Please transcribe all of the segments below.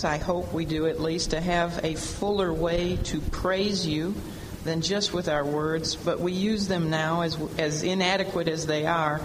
us, I hope we do at least, to have a fuller way to praise you than just with our words, but we use them now, as, as inadequate as they are,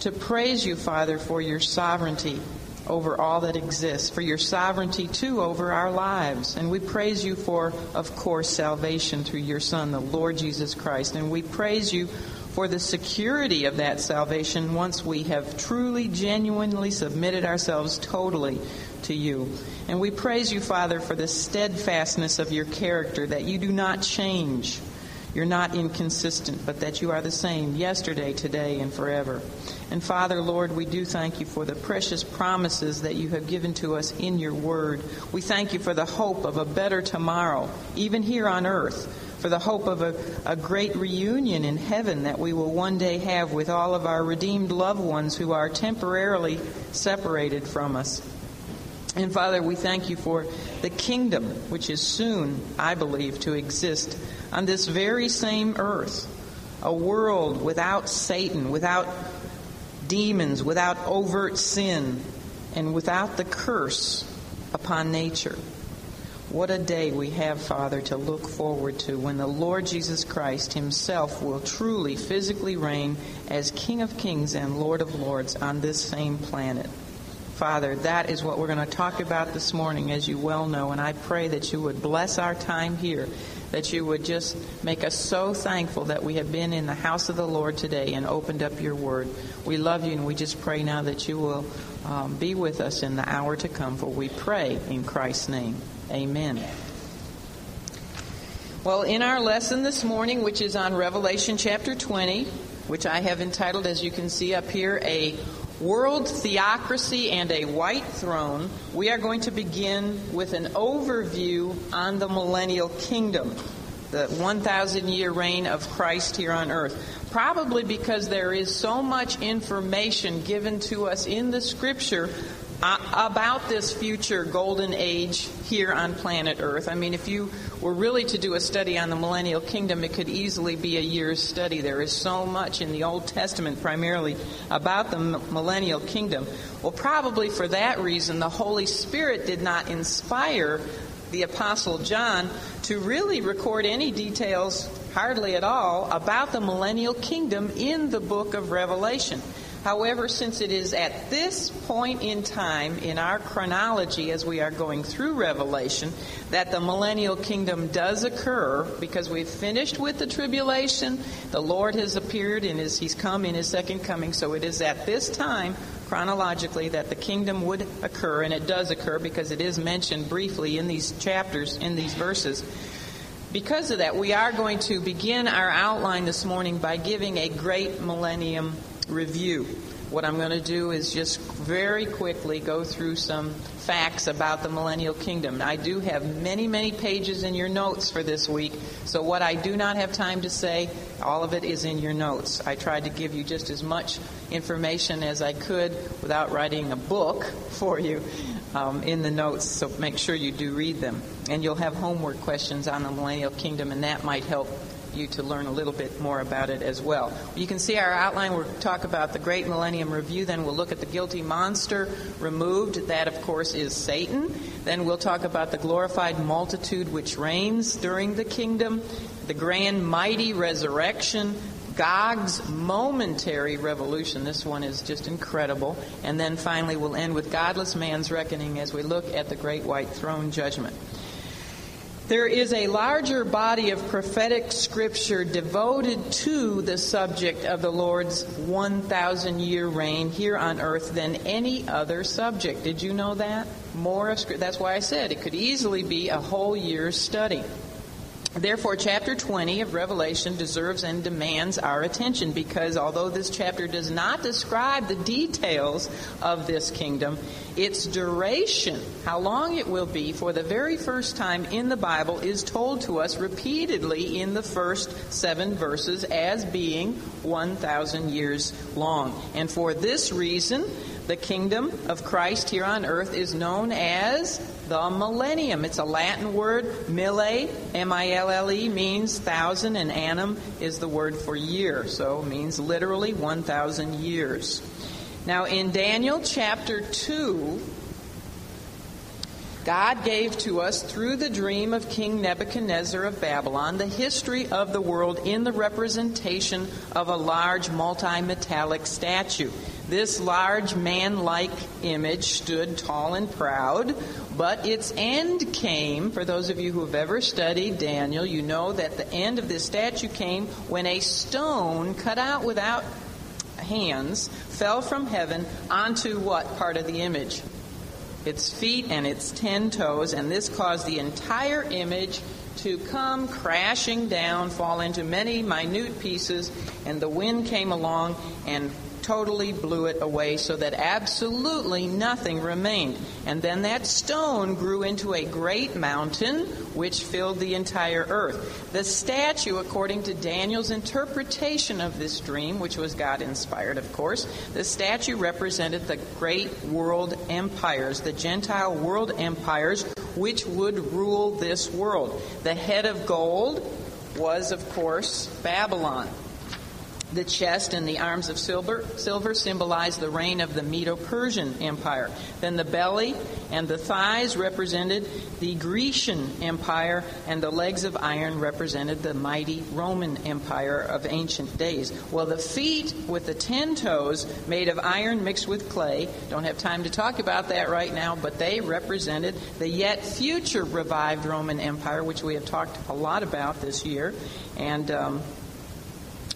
to praise you, Father, for your sovereignty over all that exists, for your sovereignty too over our lives. And we praise you for, of course, salvation through your Son, the Lord Jesus Christ. And we praise you for the security of that salvation once we have truly, genuinely submitted ourselves totally to you. And we praise you, Father, for the steadfastness of your character, that you do not change. You're not inconsistent, but that you are the same yesterday, today, and forever. And Father, Lord, we do thank you for the precious promises that you have given to us in your word. We thank you for the hope of a better tomorrow, even here on earth for the hope of a, a great reunion in heaven that we will one day have with all of our redeemed loved ones who are temporarily separated from us. And Father, we thank you for the kingdom which is soon, I believe, to exist on this very same earth. A world without Satan, without demons, without overt sin, and without the curse upon nature. What a day we have, Father, to look forward to when the Lord Jesus Christ Himself will truly physically reign as King of Kings and Lord of Lords on this same planet. Father, that is what we're going to talk about this morning, as you well know, and I pray that you would bless our time here, that you would just make us so thankful that we have been in the house of the Lord today and opened up your word. We love you, and we just pray now that you will um, be with us in the hour to come, for we pray in Christ's name. Amen. Well, in our lesson this morning, which is on Revelation chapter 20, which I have entitled, as you can see up here, A World Theocracy and a White Throne, we are going to begin with an overview on the millennial kingdom, the 1,000 year reign of Christ here on earth. Probably because there is so much information given to us in the scripture Uh, about this future golden age here on planet Earth. I mean, if you were really to do a study on the millennial kingdom, it could easily be a year's study. There is so much in the Old Testament primarily about the millennial kingdom. Well, probably for that reason, the Holy Spirit did not inspire the Apostle John to really record any details, hardly at all, about the millennial kingdom in the book of Revelation. However, since it is at this point in time in our chronology as we are going through Revelation that the millennial kingdom does occur because we've finished with the tribulation, the Lord has appeared and is, He's come in His second coming, so it is at this time chronologically that the kingdom would occur, and it does occur because it is mentioned briefly in these chapters, in these verses. Because of that, we are going to begin our outline this morning by giving a great millennium review. What I'm going to do is just very quickly go through some facts about the millennial kingdom. I do have many, many pages in your notes for this week, so what I do not have time to say, all of it is in your notes. I tried to give you just as much information as I could without writing a book for you um, in the notes, so make sure you do read them. And you'll have homework questions on the millennial kingdom, and that might help you to learn a little bit more about it as well. You can see our outline. We'll talk about the Great Millennium Review. Then we'll look at the guilty monster removed. That, of course, is Satan. Then we'll talk about the glorified multitude which reigns during the kingdom, the grand mighty resurrection, Gog's momentary revolution. This one is just incredible. And then finally, we'll end with godless man's reckoning as we look at the great white throne judgment. There is a larger body of prophetic scripture devoted to the subject of the Lord's 1,000 year reign here on earth than any other subject. Did you know that? More of scripture. That's why I said it could easily be a whole year's study. Therefore, chapter 20 of Revelation deserves and demands our attention because although this chapter does not describe the details of this kingdom, its duration, how long it will be for the very first time in the Bible, is told to us repeatedly in the first seven verses as being 1,000 years long. And for this reason, the kingdom of Christ here on earth is known as the millennium. It's a Latin word. Mille, M-I-L-L-E, means thousand, and annum is the word for year. So it means literally 1,000 years. Now in Daniel chapter 2, God gave to us through the dream of King Nebuchadnezzar of Babylon the history of the world in the representation of a large multi-metallic statue. This large man-like image stood tall and proud, but its end came, for those of you who have ever studied Daniel, you know that the end of this statue came when a stone cut out without hands fell from heaven onto what part of the image? its feet and its ten toes, and this caused the entire image to come crashing down, fall into many minute pieces, and the wind came along and totally blew it away so that absolutely nothing remained. And then that stone grew into a great mountain which filled the entire earth. The statue, according to Daniel's interpretation of this dream, which was God inspired, of course, the statue represented the great world empires, the Gentile world empires, which would rule this world. The head of gold was, of course, Babylon. The chest and the arms of silver, silver symbolize the reign of the Medo-Persian Empire. Then the belly and the thighs represented the Grecian Empire, and the legs of iron represented the mighty Roman Empire of ancient days. Well, the feet with the ten toes made of iron mixed with clay, don't have time to talk about that right now, but they represented the yet future revived Roman Empire, which we have talked a lot about this year. And um,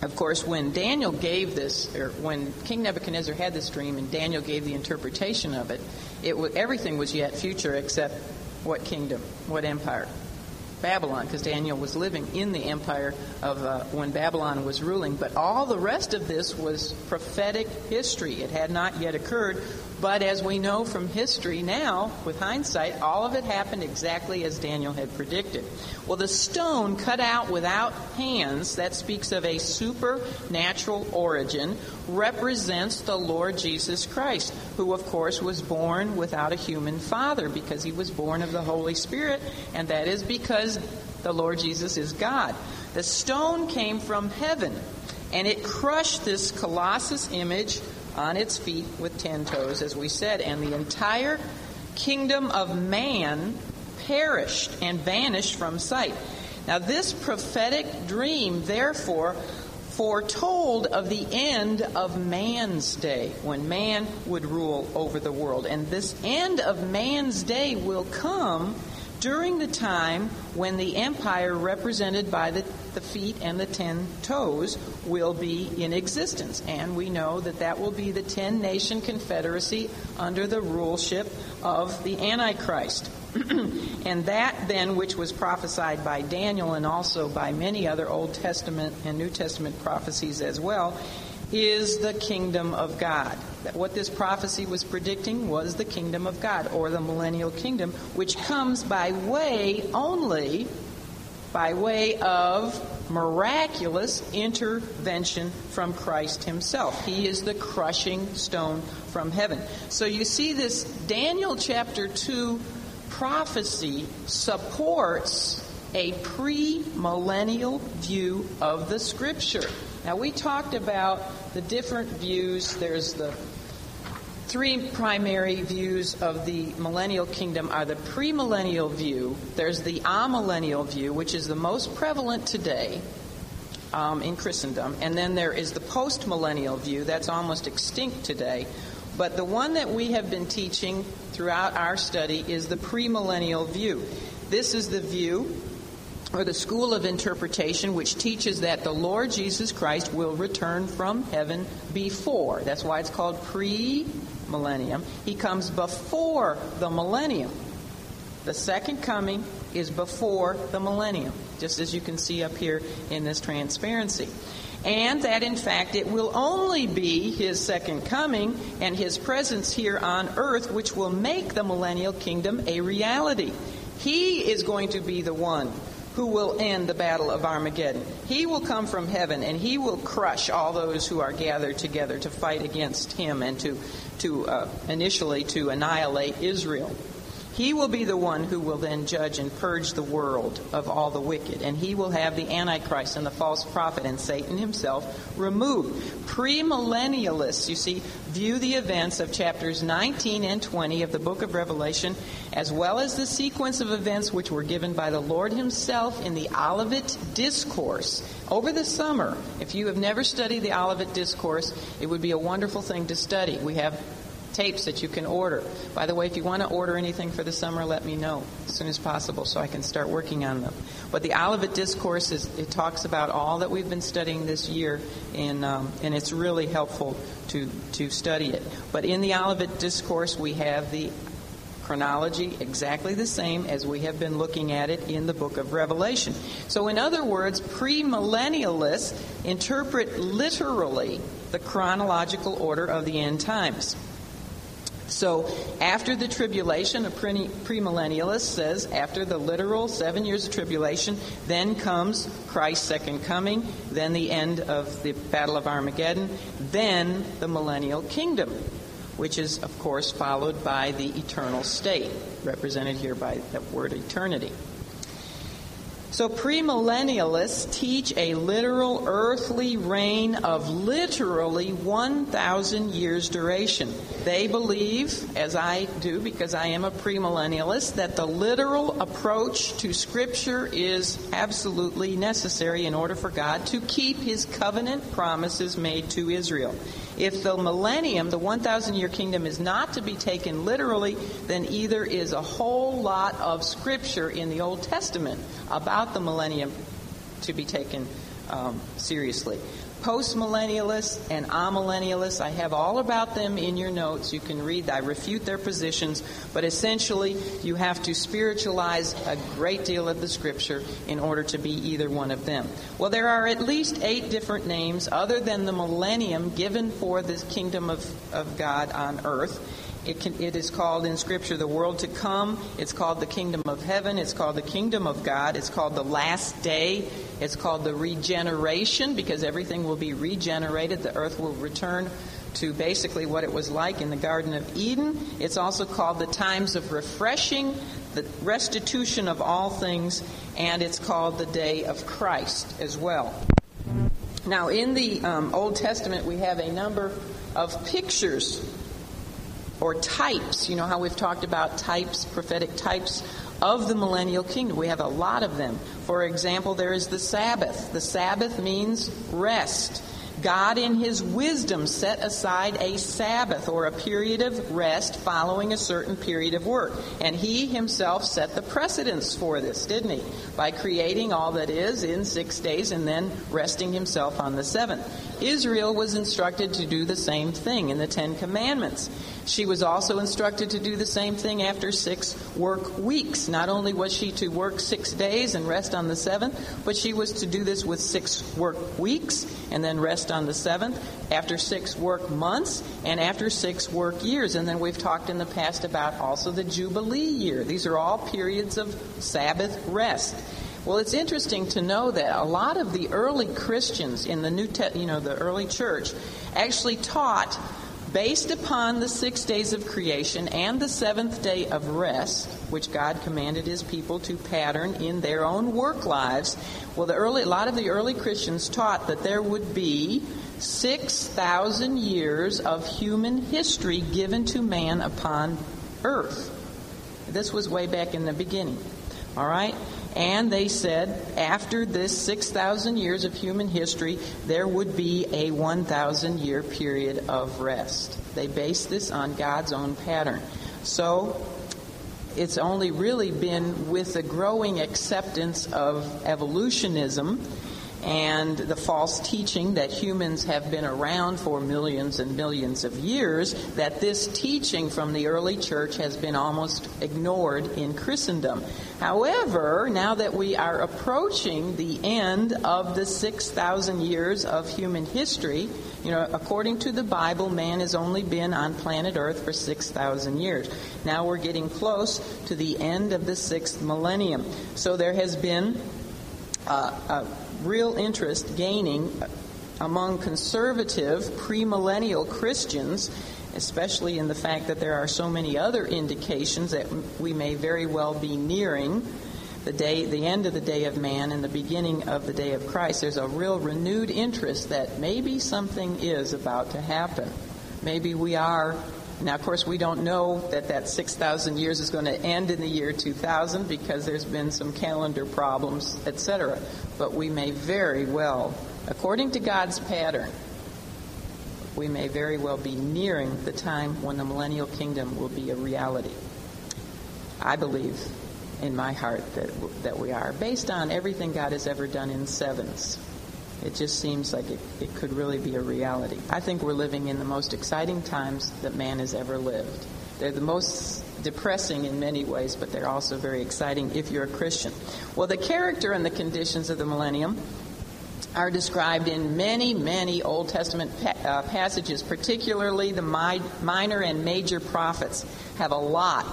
of course, when Daniel gave this, or when King Nebuchadnezzar had this dream and Daniel gave the interpretation of it, it everything was yet future except what kingdom, what empire? Babylon, because Daniel was living in the empire of uh, when Babylon was ruling. But all the rest of this was prophetic history. It had not yet occurred. But as we know from history now, with hindsight, all of it happened exactly as Daniel had predicted. Well, the stone cut out without hands, that speaks of a supernatural origin, represents the Lord Jesus Christ, who, of course, was born without a human father because he was born of the Holy Spirit, and that is because the Lord Jesus is God. The stone came from heaven, and it crushed this colossus image on its feet with ten toes, as we said, and the entire kingdom of man perished and vanished from sight. Now, this prophetic dream, therefore, foretold of the end of man's day, when man would rule over the world. And this end of man's day will come during the time when the empire represented by the, the feet and the ten toes will be in existence. And we know that that will be the ten nation confederacy under the ruleship of the Antichrist. and that then, which was prophesied by Daniel and also by many other Old Testament and New Testament prophecies as well, is the kingdom of God. What this prophecy was predicting was the kingdom of God, or the millennial kingdom, which comes by way only, by way of miraculous intervention from Christ himself. He is the crushing stone from heaven. So you see this Daniel chapter 2 prophecy supports a pre-millennial view of the scripture. Now, we talked about the different views. There's the three primary views of the millennial kingdom are the premillennial view, there's the amillennial view, which is the most prevalent today um, in Christendom, and then there is the postmillennial view that's almost extinct today. But the one that we have been teaching throughout our study is the premillennial view. This is the view or the school of interpretation which teaches that the Lord Jesus Christ will return from heaven before. That's why it's called pre millennium. He comes before the millennium. The second coming is before the millennium, just as you can see up here in this transparency. And that in fact it will only be his second coming and his presence here on earth which will make the millennial kingdom a reality. He is going to be the one who will end the battle of Armageddon. He will come from heaven and he will crush all those who are gathered together to fight against him and to, to uh, initially to annihilate Israel. He will be the one who will then judge and purge the world of all the wicked, and he will have the Antichrist and the false prophet and Satan himself removed. Premillennialists, you see, view the events of chapters 19 and 20 of the book of Revelation, as well as the sequence of events which were given by the Lord himself in the Olivet Discourse. Over the summer, if you have never studied the Olivet Discourse, it would be a wonderful thing to study. We have tapes that you can order. By the way, if you want to order anything for the summer, let me know as soon as possible so I can start working on them. But the Olivet Discourse is it talks about all that we've been studying this year, and um, and it's really helpful to to study it. But in the Olivet Discourse, we have the chronology exactly the same as we have been looking at it in the book of Revelation. So, in other words, premillennialists interpret literally the chronological order of the end times. So, after the tribulation, a premillennialist says, after the literal seven years of tribulation, then comes Christ's second coming, then the end of the Battle of Armageddon, then the millennial kingdom, which is, of course, followed by the eternal state, represented here by the word eternity. So premillennialists teach a literal earthly reign of literally 1,000 years duration. They believe, as I do because I am a premillennialist, that the literal approach to Scripture is absolutely necessary in order for God to keep His covenant promises made to Israel. If the millennium, the 1,000 year kingdom, is not to be taken literally, then either is a whole lot of scripture in the Old Testament about the millennium to be taken um, seriously. Postmillennialists and amillennialists, I have all about them in your notes. You can read, I refute their positions, but essentially you have to spiritualize a great deal of the scripture in order to be either one of them. Well, there are at least eight different names other than the millennium given for the kingdom of, of God on earth. It, can, it is called in Scripture the world to come. It's called the kingdom of heaven. It's called the kingdom of God. It's called the last day. It's called the regeneration because everything will be regenerated. The earth will return to basically what it was like in the Garden of Eden. It's also called the times of refreshing, the restitution of all things, and it's called the day of Christ as well. Now, in the um, Old Testament, we have a number of pictures or types. You know how we've talked about types, prophetic types of the millennial kingdom. We have a lot of them. For example, there is the Sabbath. The Sabbath means rest. God, in His wisdom, set aside a Sabbath or a period of rest following a certain period of work. And He Himself set the precedence for this, didn't He? By creating all that is in six days and then resting Himself on the seventh. Israel was instructed to do the same thing in the Ten Commandments. She was also instructed to do the same thing after six work weeks. Not only was she to work six days and rest on the seventh, but she was to do this with six work weeks and then rest on the seventh, after six work months, and after six work years. And then we've talked in the past about also the Jubilee year. These are all periods of Sabbath rest. Well, it's interesting to know that a lot of the early Christians in the New, Te- you know, the early church, actually taught based upon the six days of creation and the seventh day of rest, which God commanded his people to pattern in their own work lives, well, the early, a lot of the early Christians taught that there would be 6,000 years of human history given to man upon earth. This was way back in the beginning. All right? And they said after this 6,000 years of human history, there would be a 1,000 year period of rest. They based this on God's own pattern. So it's only really been with the growing acceptance of evolutionism and the false teaching that humans have been around for millions and millions of years, that this teaching from the early church has been almost ignored in Christendom. However, now that we are approaching the end of the 6,000 years of human history, you know, according to the Bible, man has only been on planet Earth for 6,000 years. Now we're getting close to the end of the sixth millennium. So there has been uh, a real interest gaining among conservative premillennial Christians especially in the fact that there are so many other indications that we may very well be nearing the day, the end of the day of man and the beginning of the day of Christ. There's a real renewed interest that maybe something is about to happen. Maybe we are now, of course, we don't know that that 6,000 years is going to end in the year 2000 because there's been some calendar problems, etc. But we may very well, according to God's pattern, we may very well be nearing the time when the millennial kingdom will be a reality. I believe in my heart that, that we are, based on everything God has ever done in sevens. It just seems like it, it could really be a reality. I think we're living in the most exciting times that man has ever lived. They're the most depressing in many ways, but they're also very exciting if you're a Christian. Well, the character and the conditions of the millennium are described in many, many Old Testament pa- uh, passages, particularly the mi- minor and major prophets have a lot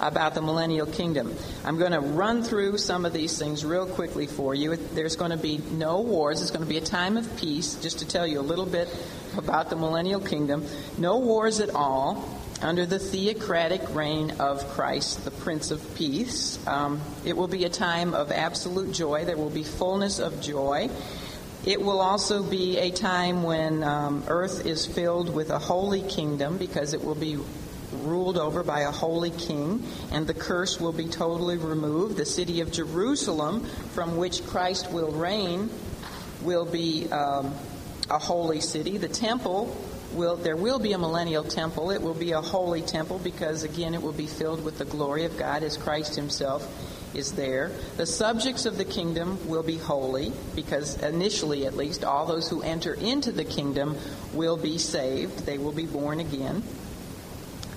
about the millennial kingdom. I'm going to run through some of these things real quickly for you. There's going to be no wars. It's going to be a time of peace, just to tell you a little bit about the millennial kingdom. No wars at all under the theocratic reign of Christ, the Prince of Peace. Um, it will be a time of absolute joy. There will be fullness of joy. It will also be a time when um, earth is filled with a holy kingdom because it will be ruled over by a holy king, and the curse will be totally removed. The city of Jerusalem, from which Christ will reign, will be um, a holy city. The temple will there will be a millennial temple. It will be a holy temple because again it will be filled with the glory of God as Christ himself is there. The subjects of the kingdom will be holy because initially at least all those who enter into the kingdom will be saved. They will be born again.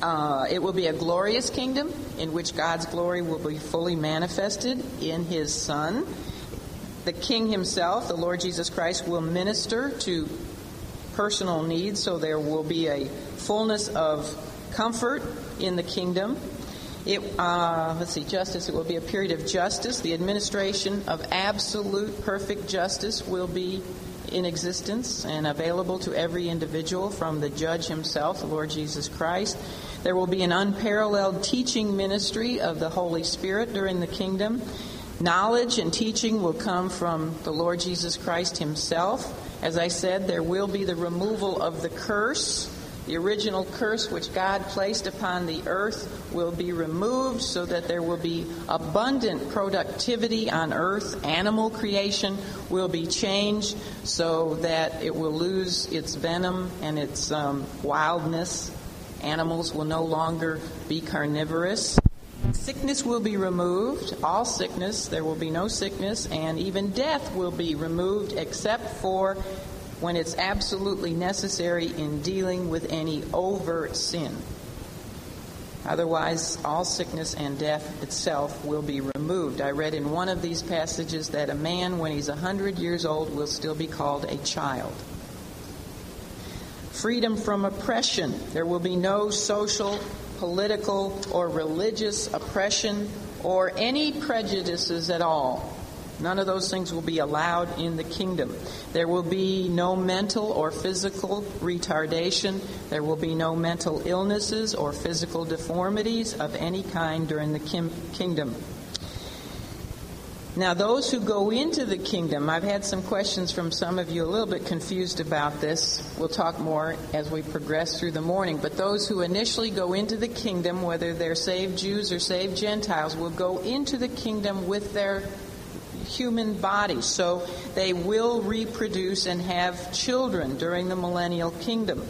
Uh, it will be a glorious kingdom in which God's glory will be fully manifested in His Son. The King Himself, the Lord Jesus Christ, will minister to personal needs, so there will be a fullness of comfort in the kingdom. It, uh, let's see, justice. It will be a period of justice. The administration of absolute perfect justice will be in existence and available to every individual from the judge himself, the Lord Jesus Christ. There will be an unparalleled teaching ministry of the Holy Spirit during the kingdom. Knowledge and teaching will come from the Lord Jesus Christ himself. As I said, there will be the removal of the curse. The original curse which God placed upon the earth will be removed so that there will be abundant productivity on earth. Animal creation will be changed so that it will lose its venom and its um, wildness Animals will no longer be carnivorous. Sickness will be removed, all sickness, there will be no sickness, and even death will be removed except for when it's absolutely necessary in dealing with any overt sin. Otherwise, all sickness and death itself will be removed. I read in one of these passages that a man, when he's a 100 years old, will still be called a child freedom from oppression. There will be no social, political, or religious oppression or any prejudices at all. None of those things will be allowed in the kingdom. There will be no mental or physical retardation. There will be no mental illnesses or physical deformities of any kind during the kingdom. Now, those who go into the kingdom, I've had some questions from some of you a little bit confused about this. We'll talk more as we progress through the morning. But those who initially go into the kingdom, whether they're saved Jews or saved Gentiles, will go into the kingdom with their human bodies. So they will reproduce and have children during the millennial kingdom.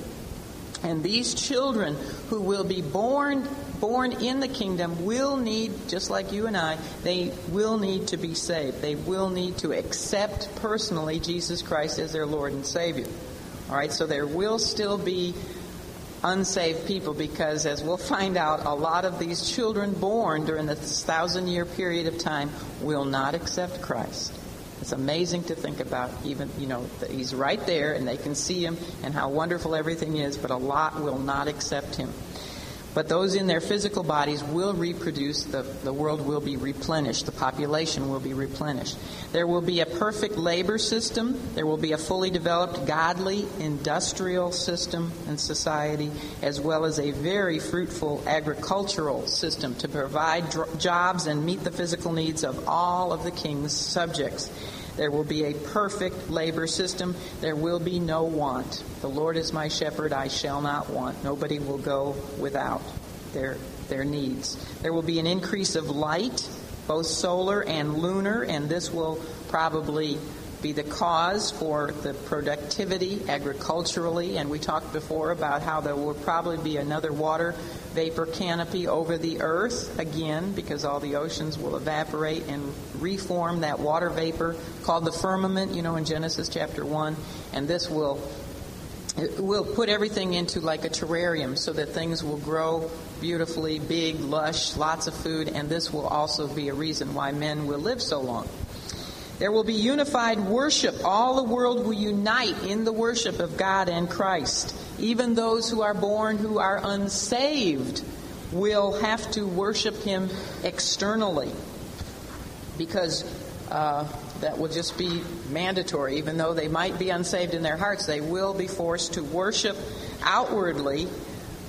And these children who will be born born in the kingdom will need, just like you and I, they will need to be saved. They will need to accept personally Jesus Christ as their Lord and Savior. All right, so there will still be unsaved people because, as we'll find out, a lot of these children born during this thousand year period of time will not accept Christ. It's amazing to think about, even, you know, that he's right there and they can see him and how wonderful everything is, but a lot will not accept him. But those in their physical bodies will reproduce, the, the world will be replenished, the population will be replenished. There will be a perfect labor system, there will be a fully developed, godly, industrial system and society, as well as a very fruitful agricultural system to provide dr- jobs and meet the physical needs of all of the king's subjects. There will be a perfect labor system. There will be no want. The Lord is my shepherd, I shall not want. Nobody will go without their, their needs. There will be an increase of light, both solar and lunar, and this will probably be the cause for the productivity agriculturally. And we talked before about how there will probably be another water vapor canopy over the earth again because all the oceans will evaporate and reform that water vapor called the firmament, you know, in Genesis chapter 1. And this will will put everything into like a terrarium so that things will grow beautifully, big, lush, lots of food, and this will also be a reason why men will live so long. There will be unified worship. All the world will unite in the worship of God and Christ. Even those who are born who are unsaved will have to worship Him externally because uh, that will just be mandatory. Even though they might be unsaved in their hearts, they will be forced to worship outwardly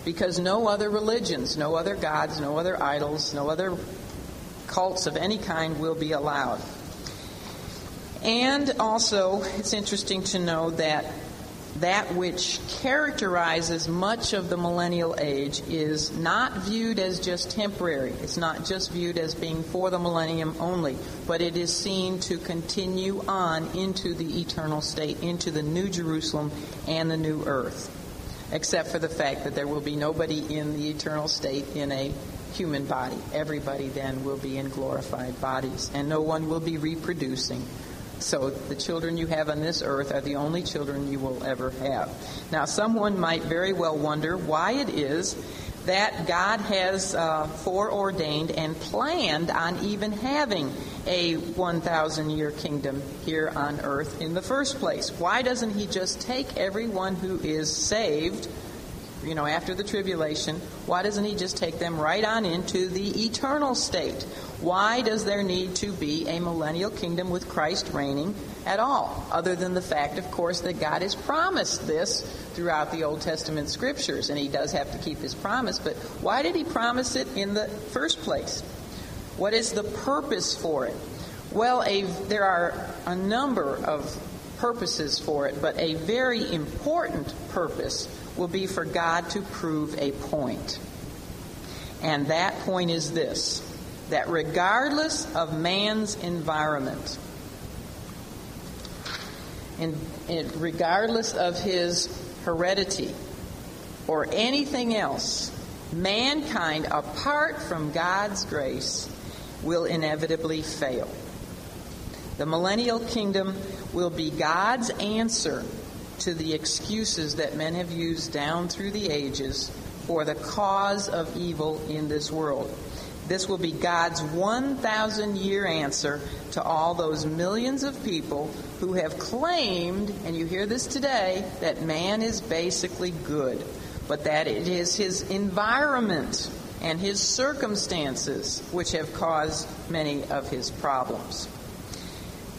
because no other religions, no other gods, no other idols, no other cults of any kind will be allowed. And also, it's interesting to know that that which characterizes much of the millennial age is not viewed as just temporary. It's not just viewed as being for the millennium only, but it is seen to continue on into the eternal state, into the new Jerusalem and the new earth. Except for the fact that there will be nobody in the eternal state in a human body. Everybody then will be in glorified bodies, and no one will be reproducing so the children you have on this earth are the only children you will ever have. Now, someone might very well wonder why it is that God has uh, foreordained and planned on even having a 1,000 year kingdom here on earth in the first place. Why doesn't He just take everyone who is saved? You know, after the tribulation, why doesn't he just take them right on into the eternal state? Why does there need to be a millennial kingdom with Christ reigning at all? Other than the fact, of course, that God has promised this throughout the Old Testament scriptures, and he does have to keep his promise. But why did he promise it in the first place? What is the purpose for it? Well, a, there are a number of purposes for it, but a very important purpose will be for God to prove a point. And that point is this that regardless of man's environment, and, regardless of his heredity or anything else, mankind, apart from God's grace, will inevitably fail. The millennial kingdom will be God's answer to the excuses that men have used down through the ages for the cause of evil in this world. This will be God's 1,000 year answer to all those millions of people who have claimed, and you hear this today, that man is basically good, but that it is his environment and his circumstances which have caused many of his problems.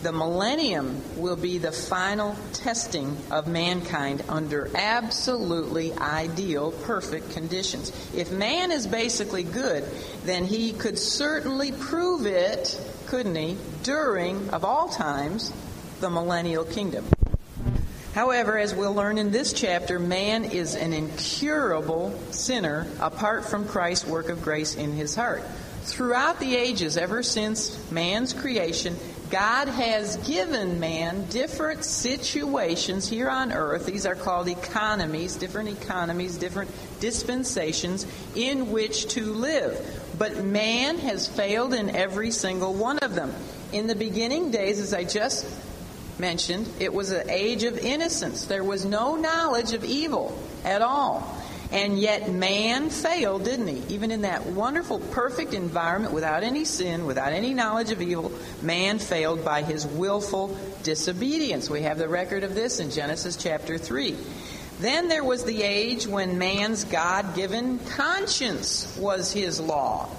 The millennium will be the final testing of mankind under absolutely ideal, perfect conditions. If man is basically good, then he could certainly prove it, couldn't he, during, of all times, the millennial kingdom. However, as we'll learn in this chapter, man is an incurable sinner apart from Christ's work of grace in his heart. Throughout the ages, ever since man's creation, God has given man different situations here on earth. These are called economies, different economies, different dispensations in which to live. But man has failed in every single one of them. In the beginning days, as I just mentioned, it was an age of innocence. There was no knowledge of evil at all. And yet man failed, didn't he? Even in that wonderful, perfect environment without any sin, without any knowledge of evil, man failed by his willful disobedience. We have the record of this in Genesis chapter 3. Then there was the age when man's God given conscience was his law.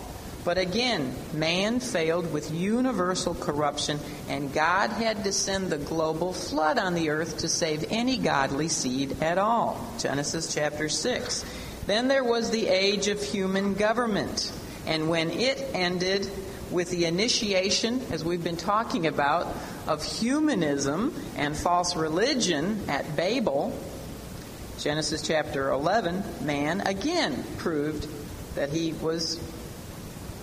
But again, man failed with universal corruption, and God had to send the global flood on the earth to save any godly seed at all. Genesis chapter 6. Then there was the age of human government, and when it ended with the initiation, as we've been talking about, of humanism and false religion at Babel, Genesis chapter 11, man again proved that he was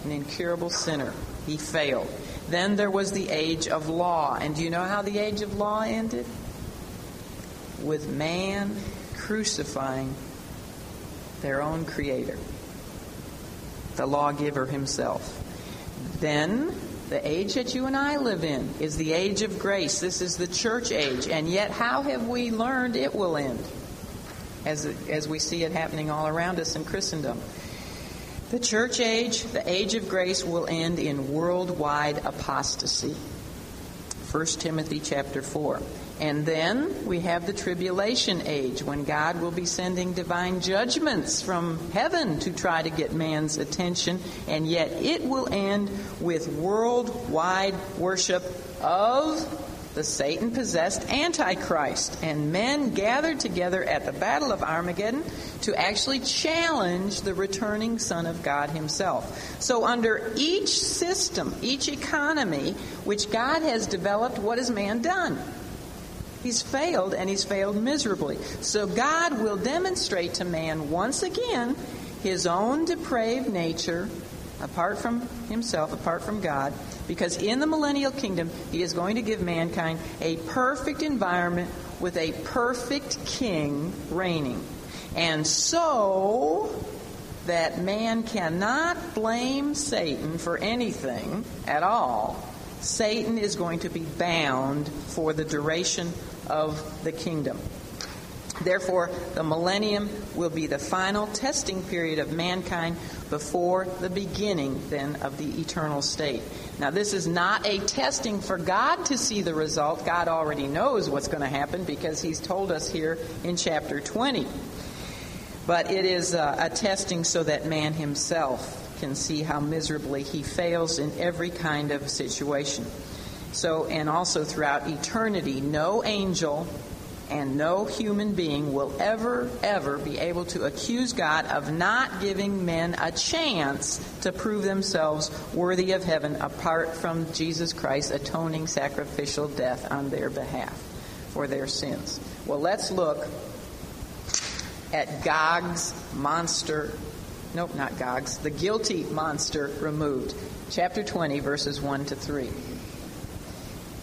an incurable sinner. He failed. Then there was the age of law. And do you know how the age of law ended? With man crucifying their own creator, the lawgiver himself. Then the age that you and I live in is the age of grace. This is the church age. And yet, how have we learned it will end? As, as we see it happening all around us in Christendom. The church age, the age of grace, will end in worldwide apostasy. 1 Timothy chapter 4. And then we have the tribulation age when God will be sending divine judgments from heaven to try to get man's attention, and yet it will end with worldwide worship of the Satan possessed Antichrist, and men gathered together at the Battle of Armageddon to actually challenge the returning Son of God Himself. So, under each system, each economy which God has developed, what has man done? He's failed, and he's failed miserably. So, God will demonstrate to man once again his own depraved nature apart from himself, apart from God, because in the millennial kingdom, he is going to give mankind a perfect environment with a perfect king reigning. And so that man cannot blame Satan for anything at all, Satan is going to be bound for the duration of the kingdom. Therefore, the millennium will be the final testing period of mankind before the beginning, then, of the eternal state. Now, this is not a testing for God to see the result. God already knows what's going to happen because He's told us here in chapter 20. But it is a, a testing so that man himself can see how miserably he fails in every kind of situation. So, and also throughout eternity, no angel and no human being will ever, ever be able to accuse God of not giving men a chance to prove themselves worthy of heaven apart from Jesus Christ's atoning sacrificial death on their behalf for their sins. Well, let's look at Gog's monster. Nope, not Gog's. The guilty monster removed. Chapter 20, verses 1 to 3.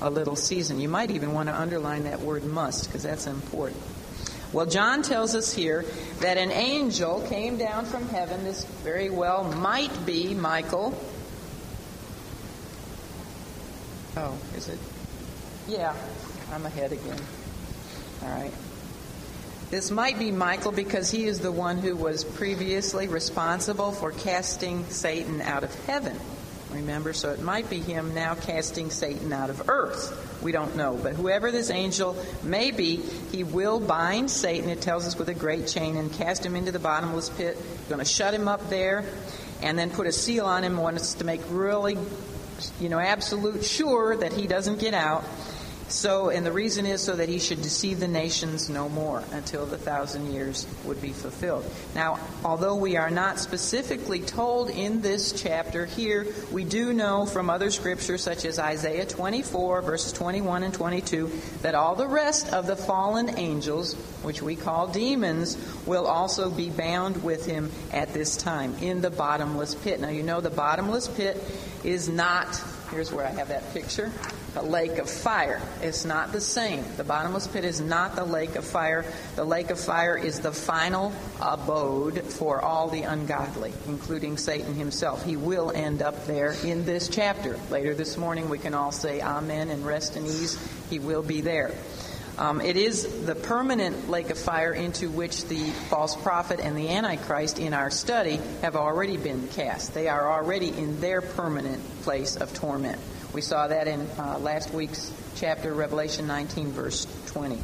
a little season. You might even want to underline that word must because that's important. Well, John tells us here that an angel came down from heaven. This very well might be Michael. Oh, is it? Yeah, I'm ahead again. All right. This might be Michael because he is the one who was previously responsible for casting Satan out of heaven. Remember, so it might be him now casting Satan out of earth. We don't know. But whoever this angel may be, he will bind Satan, it tells us, with a great chain and cast him into the bottomless pit. going to shut him up there and then put a seal on him, wants to make really, you know, absolute sure that he doesn't get out. So, and the reason is so that he should deceive the nations no more until the thousand years would be fulfilled. Now, although we are not specifically told in this chapter here, we do know from other scriptures such as Isaiah 24, verses 21 and 22, that all the rest of the fallen angels, which we call demons, will also be bound with him at this time in the bottomless pit. Now, you know the bottomless pit is not Here's where I have that picture. The lake of fire. It's not the same. The bottomless pit is not the lake of fire. The lake of fire is the final abode for all the ungodly, including Satan himself. He will end up there in this chapter. Later this morning, we can all say amen and rest in ease. He will be there. Um, it is the permanent lake of fire into which the false prophet and the Antichrist in our study have already been cast. They are already in their permanent place of torment. We saw that in uh, last week's chapter, Revelation 19, verse 20.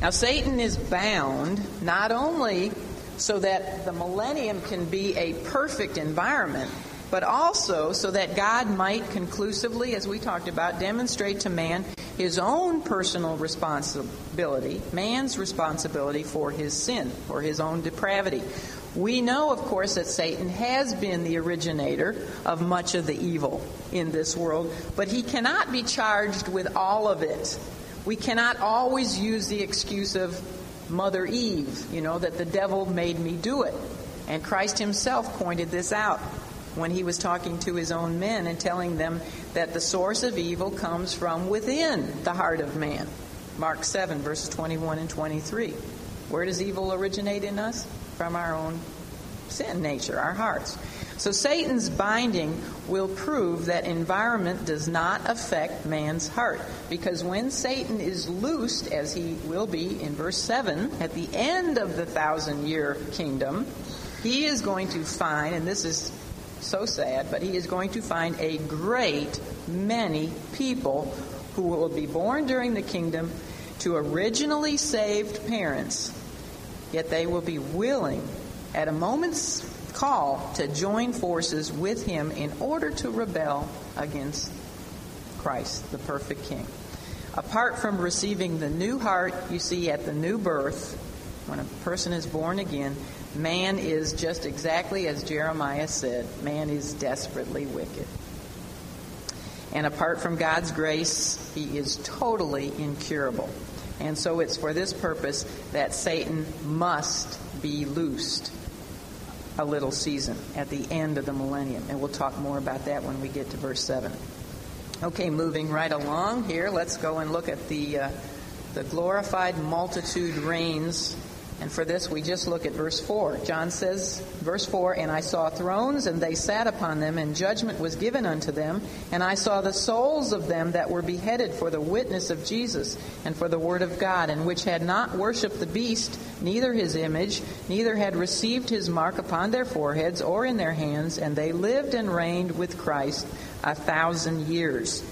Now, Satan is bound not only so that the millennium can be a perfect environment, but also so that God might conclusively, as we talked about, demonstrate to man his own personal responsibility, man's responsibility for his sin, for his own depravity. We know, of course, that Satan has been the originator of much of the evil in this world, but he cannot be charged with all of it. We cannot always use the excuse of Mother Eve, you know, that the devil made me do it. And Christ himself pointed this out when he was talking to his own men and telling them that the source of evil comes from within the heart of man. Mark 7, verses 21 and 23. Where does evil originate in us? From our own sin nature, our hearts. So Satan's binding will prove that environment does not affect man's heart. Because when Satan is loosed, as he will be in verse 7, at the end of the thousand year kingdom, he is going to find, and this is so sad, but he is going to find a great many people who will be born during the kingdom to originally saved parents, yet they will be willing at a moment's call to join forces with him in order to rebel against Christ, the perfect King. Apart from receiving the new heart you see at the new birth, when a person is born again, man is just exactly as Jeremiah said man is desperately wicked. And apart from God's grace, he is totally incurable. And so it's for this purpose that Satan must be loosed a little season at the end of the millennium. And we'll talk more about that when we get to verse 7. Okay, moving right along here, let's go and look at the, uh, the glorified multitude reigns and for this, we just look at verse 4. John says, verse 4, And I saw thrones, and they sat upon them, and judgment was given unto them. And I saw the souls of them that were beheaded for the witness of Jesus, and for the word of God, and which had not worshipped the beast, neither his image, neither had received his mark upon their foreheads or in their hands, and they lived and reigned with Christ a thousand years.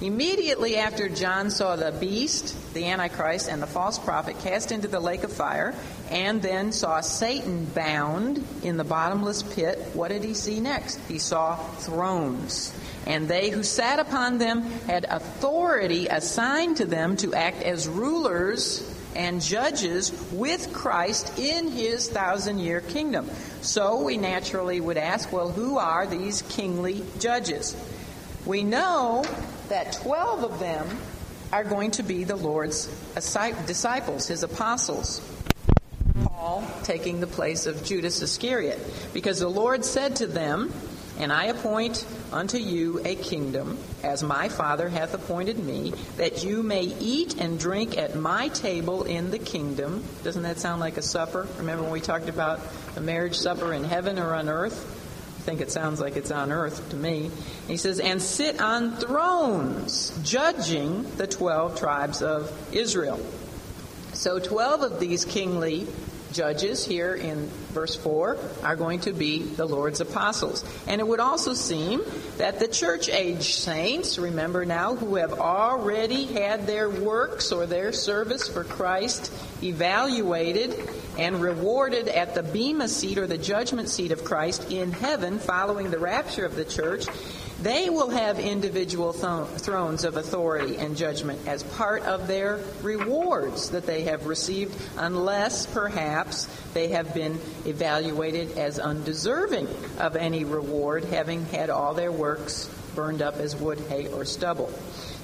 Immediately after John saw the beast, the Antichrist, and the false prophet cast into the lake of fire, and then saw Satan bound in the bottomless pit, what did he see next? He saw thrones. And they who sat upon them had authority assigned to them to act as rulers and judges with Christ in his thousand year kingdom. So we naturally would ask, well, who are these kingly judges? We know that 12 of them are going to be the Lord's disciples, his apostles. Paul taking the place of Judas Iscariot. Because the Lord said to them, And I appoint unto you a kingdom, as my Father hath appointed me, that you may eat and drink at my table in the kingdom. Doesn't that sound like a supper? Remember when we talked about the marriage supper in heaven or on earth? Think it sounds like it's on earth to me. He says, and sit on thrones, judging the 12 tribes of Israel. So 12 of these kingly judges here in verse 4 are going to be the Lord's apostles. And it would also seem that the church age saints, remember now, who have already had their works or their service for Christ evaluated and rewarded at the Bema seat or the judgment seat of Christ in heaven following the rapture of the church, they will have individual th- thrones of authority and judgment as part of their rewards that they have received, unless perhaps they have been evaluated as undeserving of any reward, having had all their works burned up as wood, hay, or stubble.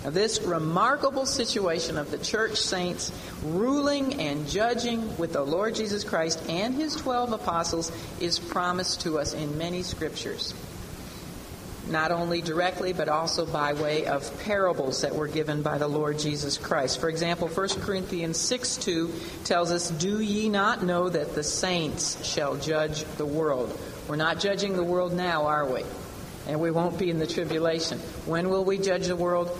Now, this remarkable situation of the church saints ruling and judging with the Lord Jesus Christ and his 12 apostles is promised to us in many scriptures. Not only directly but also by way of parables that were given by the Lord Jesus Christ. For example, 1 Corinthians 6 2 tells us, Do ye not know that the saints shall judge the world? We're not judging the world now, are we? And we won't be in the tribulation. When will we judge the world?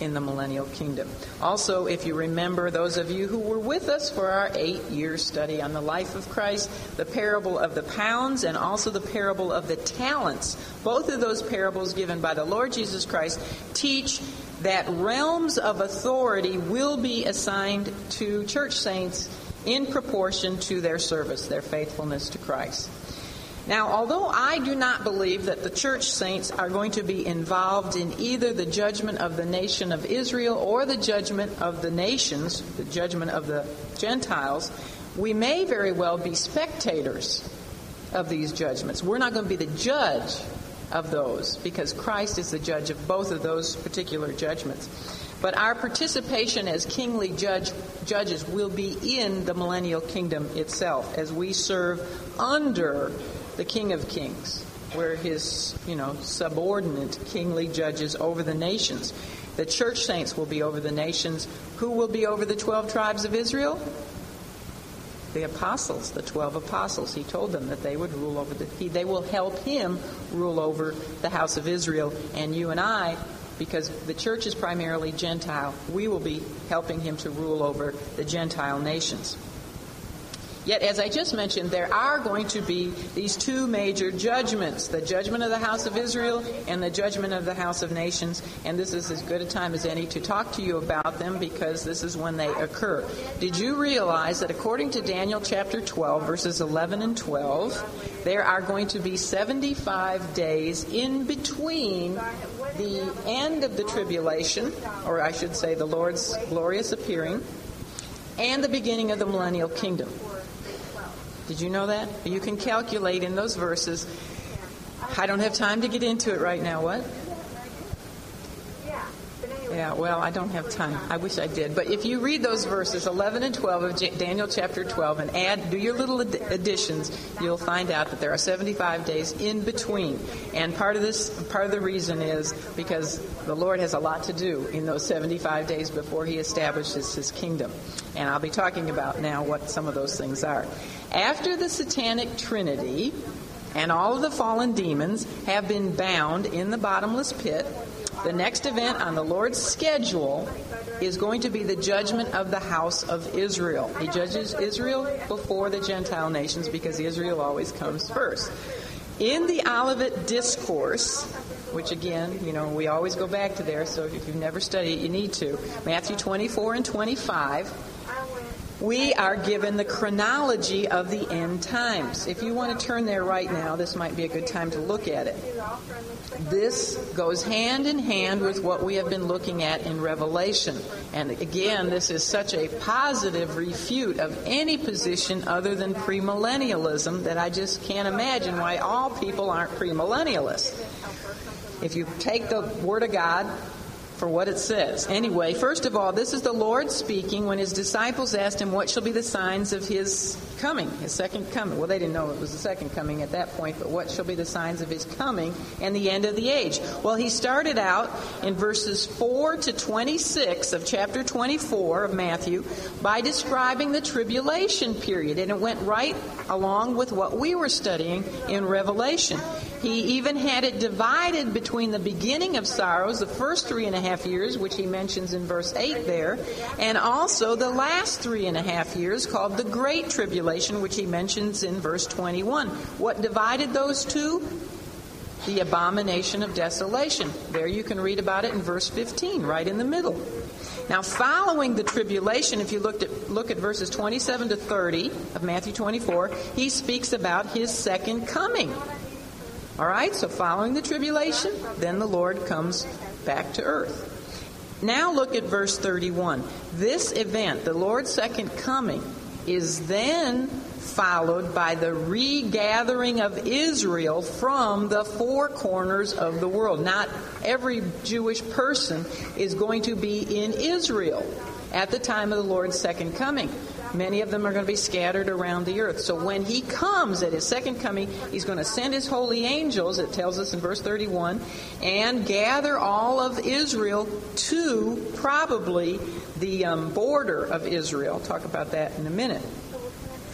In the millennial kingdom. Also, if you remember, those of you who were with us for our eight year study on the life of Christ, the parable of the pounds and also the parable of the talents, both of those parables given by the Lord Jesus Christ teach that realms of authority will be assigned to church saints in proportion to their service, their faithfulness to Christ. Now, although I do not believe that the church saints are going to be involved in either the judgment of the nation of Israel or the judgment of the nations, the judgment of the Gentiles, we may very well be spectators of these judgments. We're not going to be the judge of those because Christ is the judge of both of those particular judgments. But our participation as kingly judge, judges will be in the millennial kingdom itself as we serve under the King of Kings. We're his, you know, subordinate kingly judges over the nations. The church saints will be over the nations. Who will be over the 12 tribes of Israel? The apostles, the 12 apostles. He told them that they would rule over the, he, they will help him rule over the house of Israel. And you and I, because the church is primarily Gentile, we will be helping him to rule over the Gentile nations. Yet, as I just mentioned, there are going to be these two major judgments the judgment of the house of Israel and the judgment of the house of nations. And this is as good a time as any to talk to you about them because this is when they occur. Did you realize that according to Daniel chapter 12, verses 11 and 12, there are going to be 75 days in between the end of the tribulation, or I should say the Lord's glorious appearing, and the beginning of the millennial kingdom? Did you know that? You can calculate in those verses. I don't have time to get into it right now. What? Yeah, well, I don't have time. I wish I did. But if you read those verses, 11 and 12 of Daniel chapter 12, and add, do your little additions, you'll find out that there are 75 days in between. And part of this, part of the reason is because the Lord has a lot to do in those 75 days before He establishes His kingdom. And I'll be talking about now what some of those things are. After the satanic trinity and all of the fallen demons have been bound in the bottomless pit, the next event on the Lord's schedule is going to be the judgment of the house of Israel. He judges Israel before the Gentile nations because Israel always comes first. In the Olivet Discourse, which again, you know, we always go back to there, so if you've never studied it, you need to. Matthew 24 and 25 we are given the chronology of the end times. If you want to turn there right now, this might be a good time to look at it. This goes hand in hand with what we have been looking at in Revelation. And again, this is such a positive refute of any position other than premillennialism that I just can't imagine why all people aren't premillennialists. If you take the Word of God for what it says. Anyway, first of all, this is the Lord speaking when his disciples asked him what shall be the signs of his coming, his second coming. Well, they didn't know it was the second coming at that point, but what shall be the signs of his coming and the end of the age? Well, he started out in verses 4 to 26 of chapter 24 of Matthew by describing the tribulation period, and it went right along with what we were studying in Revelation. He even had it divided between the beginning of sorrows, the first three and a half years, which he mentions in verse 8 there, and also the last three and a half years called the Great Tribulation, which he mentions in verse 21. What divided those two? The abomination of desolation. There you can read about it in verse 15, right in the middle. Now, following the tribulation, if you looked at, look at verses 27 to 30 of Matthew 24, he speaks about his second coming. All right, so following the tribulation, then the Lord comes back to earth. Now look at verse 31. This event, the Lord's second coming, is then followed by the regathering of Israel from the four corners of the world. Not every Jewish person is going to be in Israel. at the time of the Lord's second coming. Many of them are going to be scattered around the earth. So when he comes at his second coming, he's going to send his holy angels, it tells us in verse 31, and gather all of Israel to probably the um, border of Israel. I'll talk about that in a minute.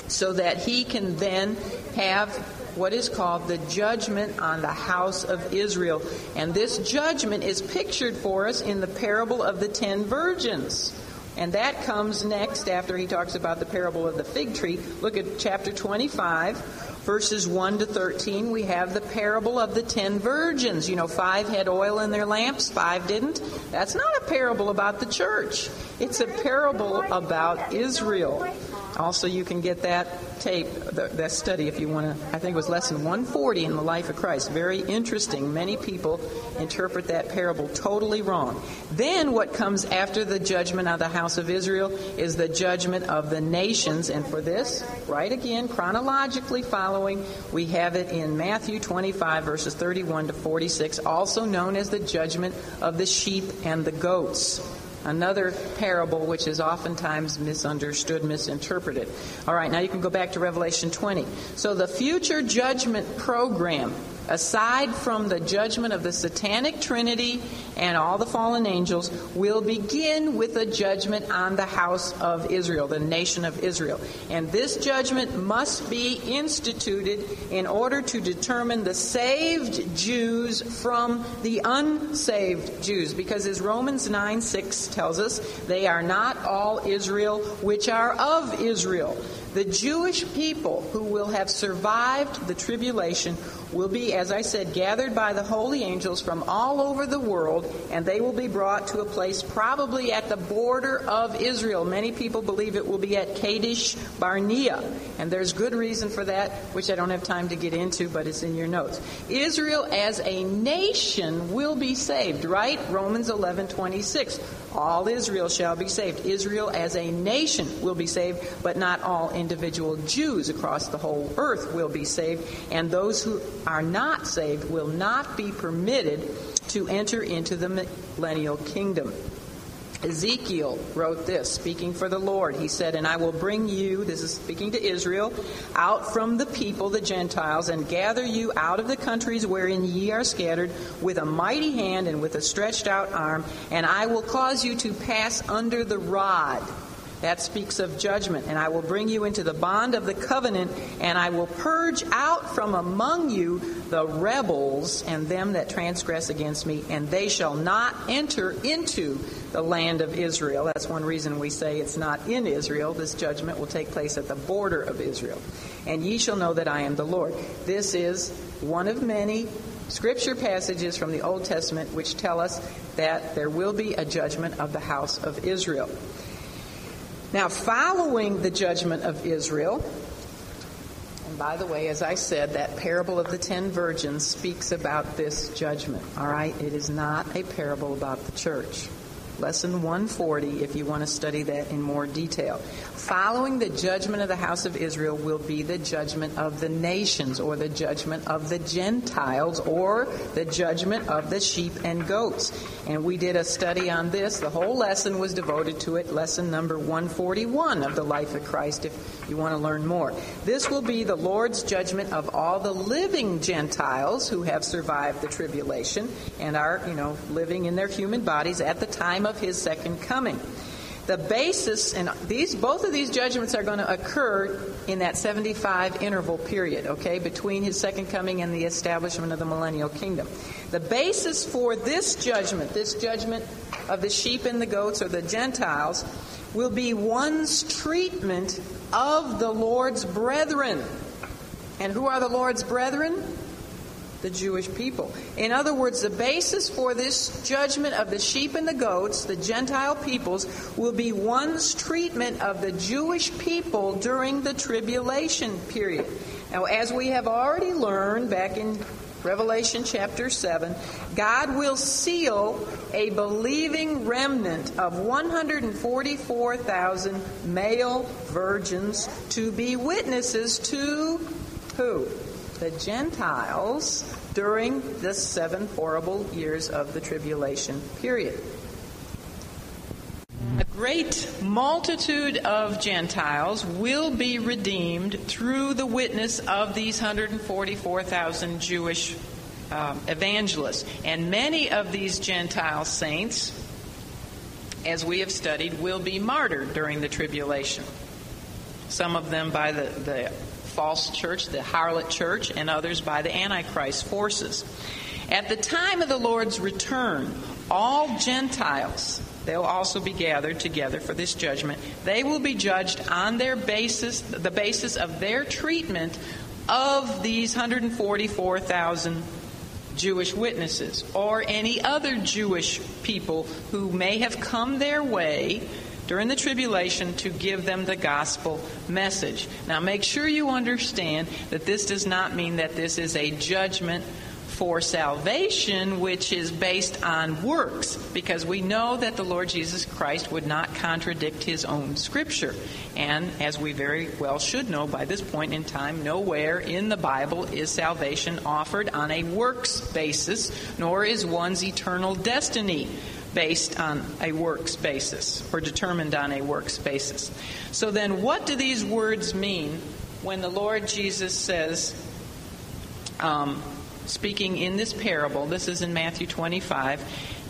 So that he can then have what is called the judgment on the house of Israel. And this judgment is pictured for us in the parable of the ten virgins. And that comes next after he talks about the parable of the fig tree. Look at chapter 25, verses 1 to 13. We have the parable of the ten virgins. You know, five had oil in their lamps, five didn't. That's not a parable about the church, it's a parable about Israel. Also, you can get that tape, that study, if you want to. I think it was lesson 140 in the life of Christ. Very interesting. Many people interpret that parable totally wrong. Then, what comes after the judgment of the house of Israel is the judgment of the nations. And for this, right again, chronologically following, we have it in Matthew 25, verses 31 to 46, also known as the judgment of the sheep and the goats another parable which is oftentimes misunderstood, misinterpreted. All right, now you can go back to Revelation 20. So the future judgment program aside from the judgment of the satanic trinity and all the fallen angels, will begin with a judgment on the house of Israel, the nation of Israel. And this judgment must be instituted in order to determine the saved Jews from the unsaved Jews. Because as Romans 9 6 tells us, they are not all Israel which are of Israel. The Jewish people who will have survived the tribulation will be, as I said, gathered by the holy angels from all over the world, and they will be brought to a place probably at the border of Israel. Many people believe it will be at Kadesh Barnea, and there's good reason for that, which I don't have time to get into, but it's in your notes. Israel as a nation will be saved, right? Romans 11:26. All Israel shall be saved. Israel as a nation will be saved, but not all individual Jews across the whole earth will be saved, and those who are not saved will not be permitted to enter into the millennial kingdom. Ezekiel wrote this, speaking for the Lord. He said, And I will bring you, this is speaking to Israel, out from the people, the Gentiles, and gather you out of the countries wherein ye are scattered, with a mighty hand and with a stretched out arm, and I will cause you to pass under the rod. That speaks of judgment. And I will bring you into the bond of the covenant, and I will purge out from among you the rebels and them that transgress against me, and they shall not enter into the land of Israel. That's one reason we say it's not in Israel. This judgment will take place at the border of Israel. And ye shall know that I am the Lord. This is one of many scripture passages from the Old Testament which tell us that there will be a judgment of the house of Israel. Now, following the judgment of Israel, and by the way, as I said, that parable of the ten virgins speaks about this judgment. All right? It is not a parable about the church. Lesson 140, if you want to study that in more detail. Following the judgment of the house of Israel will be the judgment of the nations, or the judgment of the Gentiles, or the judgment of the sheep and goats. And we did a study on this. The whole lesson was devoted to it, lesson number 141 of the life of Christ, if you want to learn more. This will be the Lord's judgment of all the living Gentiles who have survived the tribulation and are, you know, living in their human bodies at the time of his second coming. The basis, and these both of these judgments are going to occur in that 75 interval period, okay, between his second coming and the establishment of the millennial kingdom. The basis for this judgment, this judgment of the sheep and the goats or the Gentiles, will be one's treatment of the Lord's brethren. And who are the Lord's brethren? The Jewish people. In other words, the basis for this judgment of the sheep and the goats, the Gentile peoples, will be one's treatment of the Jewish people during the tribulation period. Now, as we have already learned back in Revelation chapter 7, God will seal a believing remnant of 144,000 male virgins to be witnesses to who? The Gentiles during the seven horrible years of the tribulation period. A great multitude of Gentiles will be redeemed through the witness of these 144,000 Jewish um, evangelists. And many of these Gentile saints, as we have studied, will be martyred during the tribulation. Some of them by the, the false church, the harlot church, and others by the Antichrist forces. At the time of the Lord's return, all Gentiles, they'll also be gathered together for this judgment. They will be judged on their basis, the basis of their treatment of these 144,000 Jewish witnesses or any other Jewish people who may have come their way during the tribulation to give them the gospel message. Now, make sure you understand that this does not mean that this is a judgment for salvation, which is based on works, because we know that the Lord Jesus Christ would not contradict his own scripture. And as we very well should know by this point in time, nowhere in the Bible is salvation offered on a works basis, nor is one's eternal destiny based on a works basis or determined on a works basis. So then, what do these words mean when the Lord Jesus says, um, speaking in this parable, this is in Matthew 25,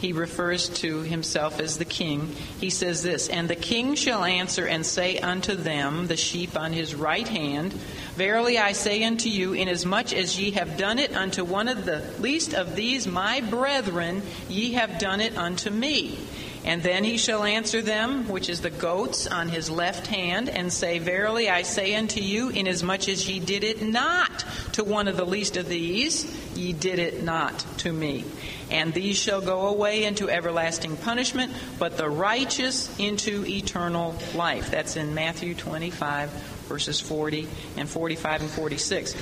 he refers to himself as the king. He says this, And the king shall answer and say unto them, the sheep on his right hand, Verily I say unto you, inasmuch as ye have done it unto one of the least of these my brethren, ye have done it unto me. And then he shall answer them, which is the goats, on his left hand, and say, Verily I say unto you, inasmuch as ye did it not to one of the least of these, ye did it not to me. And these shall go away into everlasting punishment, but the righteous into eternal life. That's in Matthew 25, verses 40 and 45 and 46.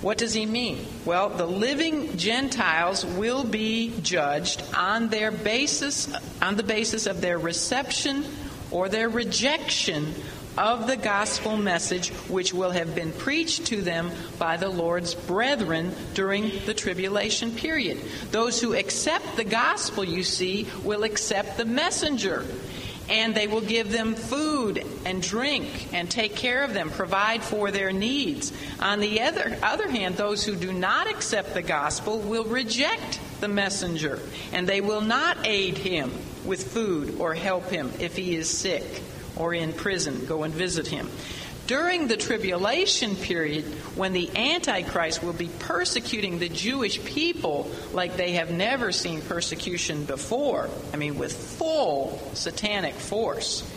What does he mean? Well, the living Gentiles will be judged on their basis on the basis of their reception or their rejection of the gospel message which will have been preached to them by the Lord's brethren during the tribulation period. Those who accept the gospel, you see, will accept the messenger and they will give them food and drink and take care of them, provide for their needs. On the other, other hand, those who do not accept the gospel will reject the messenger, and they will not aid him with food or help him if he is sick or in prison. Go and visit him during the tribulation period when the Antichrist will be persecuting the Jewish people like they have never seen persecution before. I mean, with full satanic force.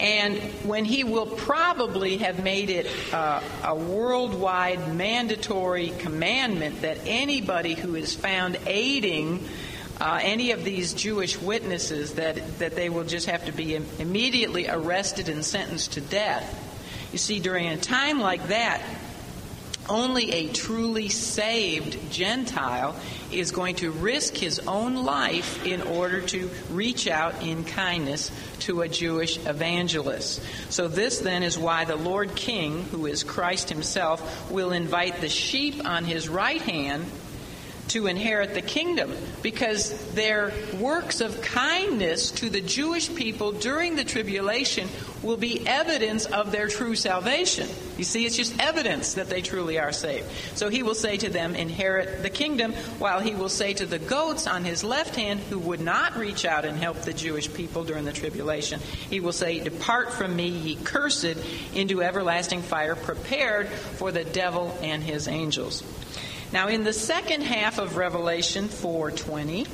And when he will probably have made it uh, a worldwide mandatory commandment that anybody who is found aiding uh, any of these Jewish witnesses that, that they will just have to be immediately arrested and sentenced to death. You see, during a time like that, only a truly saved Gentile is going to risk his own life in order to reach out in kindness to a Jewish evangelist. So, this then is why the Lord King, who is Christ himself, will invite the sheep on his right hand to inherit the kingdom because their works of kindness to the Jewish people during the tribulation will be evidence of their true salvation. You see, it's just evidence that they truly are saved. So he will say to them, Inherit the kingdom, while he will say to the goats on his left hand, who would not reach out and help the Jewish people during the tribulation, he will say, Depart from me, ye cursed, into everlasting fire, prepared for the devil and his angels. Now, in the second half of Revelation 4:20,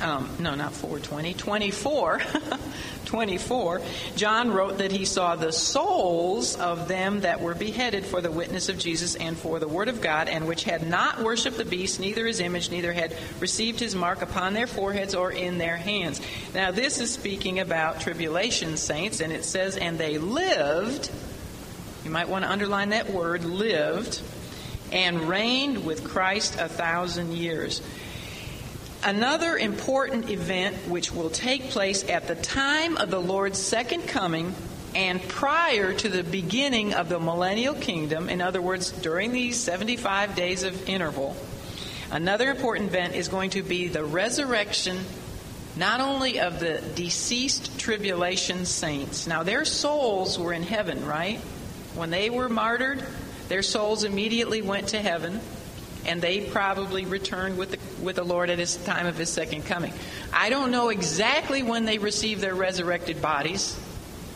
um, no, not 420, 24, 24, John wrote that he saw the souls of them that were beheaded for the witness of Jesus and for the word of God, and which had not worshipped the beast, neither his image, neither had received his mark upon their foreheads or in their hands. Now, this is speaking about tribulation saints, and it says, and they lived, you might want to underline that word, lived and reigned with Christ a thousand years. Another important event which will take place at the time of the Lord's second coming and prior to the beginning of the millennial kingdom, in other words, during these 75 days of interval, another important event is going to be the resurrection not only of the deceased tribulation saints. Now, their souls were in heaven, right? When they were martyred, their souls immediately went to heaven, and they probably returned with the, with the Lord at his time of his second coming. I don't know exactly when they receive their resurrected bodies.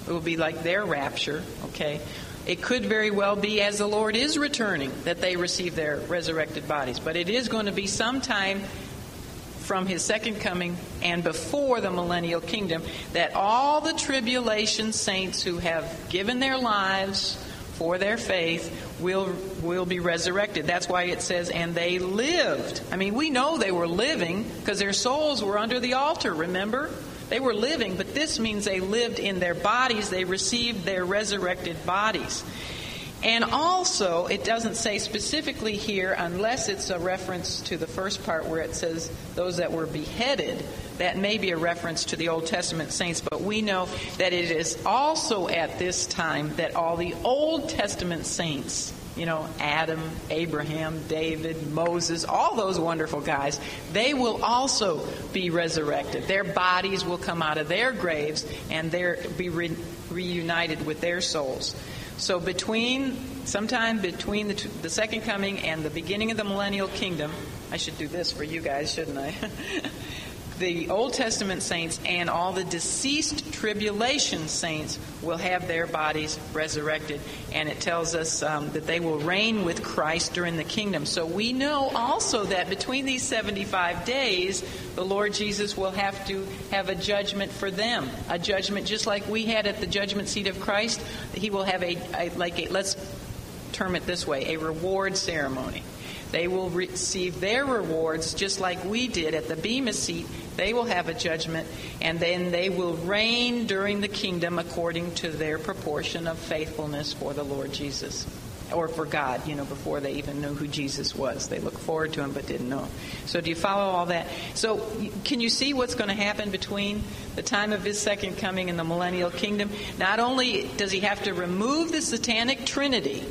It will be like their rapture, okay? It could very well be as the Lord is returning that they receive their resurrected bodies. But it is going to be sometime from his second coming and before the millennial kingdom that all the tribulation saints who have given their lives for their faith will will be resurrected. That's why it says and they lived. I mean, we know they were living because their souls were under the altar, remember? They were living, but this means they lived in their bodies. They received their resurrected bodies. And also, it doesn't say specifically here, unless it's a reference to the first part where it says those that were beheaded. That may be a reference to the Old Testament saints, but we know that it is also at this time that all the Old Testament saints, you know, Adam, Abraham, David, Moses, all those wonderful guys, they will also be resurrected. Their bodies will come out of their graves and they'll be re- reunited with their souls. So between sometime between the, the second coming and the beginning of the millennial kingdom, I should do this for you guys, shouldn't I? the Old Testament saints and all the deceased tribulation saints will have their bodies resurrected. And it tells us um, that they will reign with Christ during the kingdom. So we know also that between these 75 days, the Lord Jesus will have to have a judgment for them. A judgment just like we had at the judgment seat of Christ. He will have a, a like a, let's term it this way, a reward ceremony. They will receive their rewards just like we did at the Bema seat. They will have a judgment, and then they will reign during the kingdom according to their proportion of faithfulness for the Lord Jesus. Or for God, you know, before they even knew who Jesus was. They looked forward to him but didn't know. So, do you follow all that? So, can you see what's going to happen between the time of his second coming and the millennial kingdom? Not only does he have to remove the satanic trinity,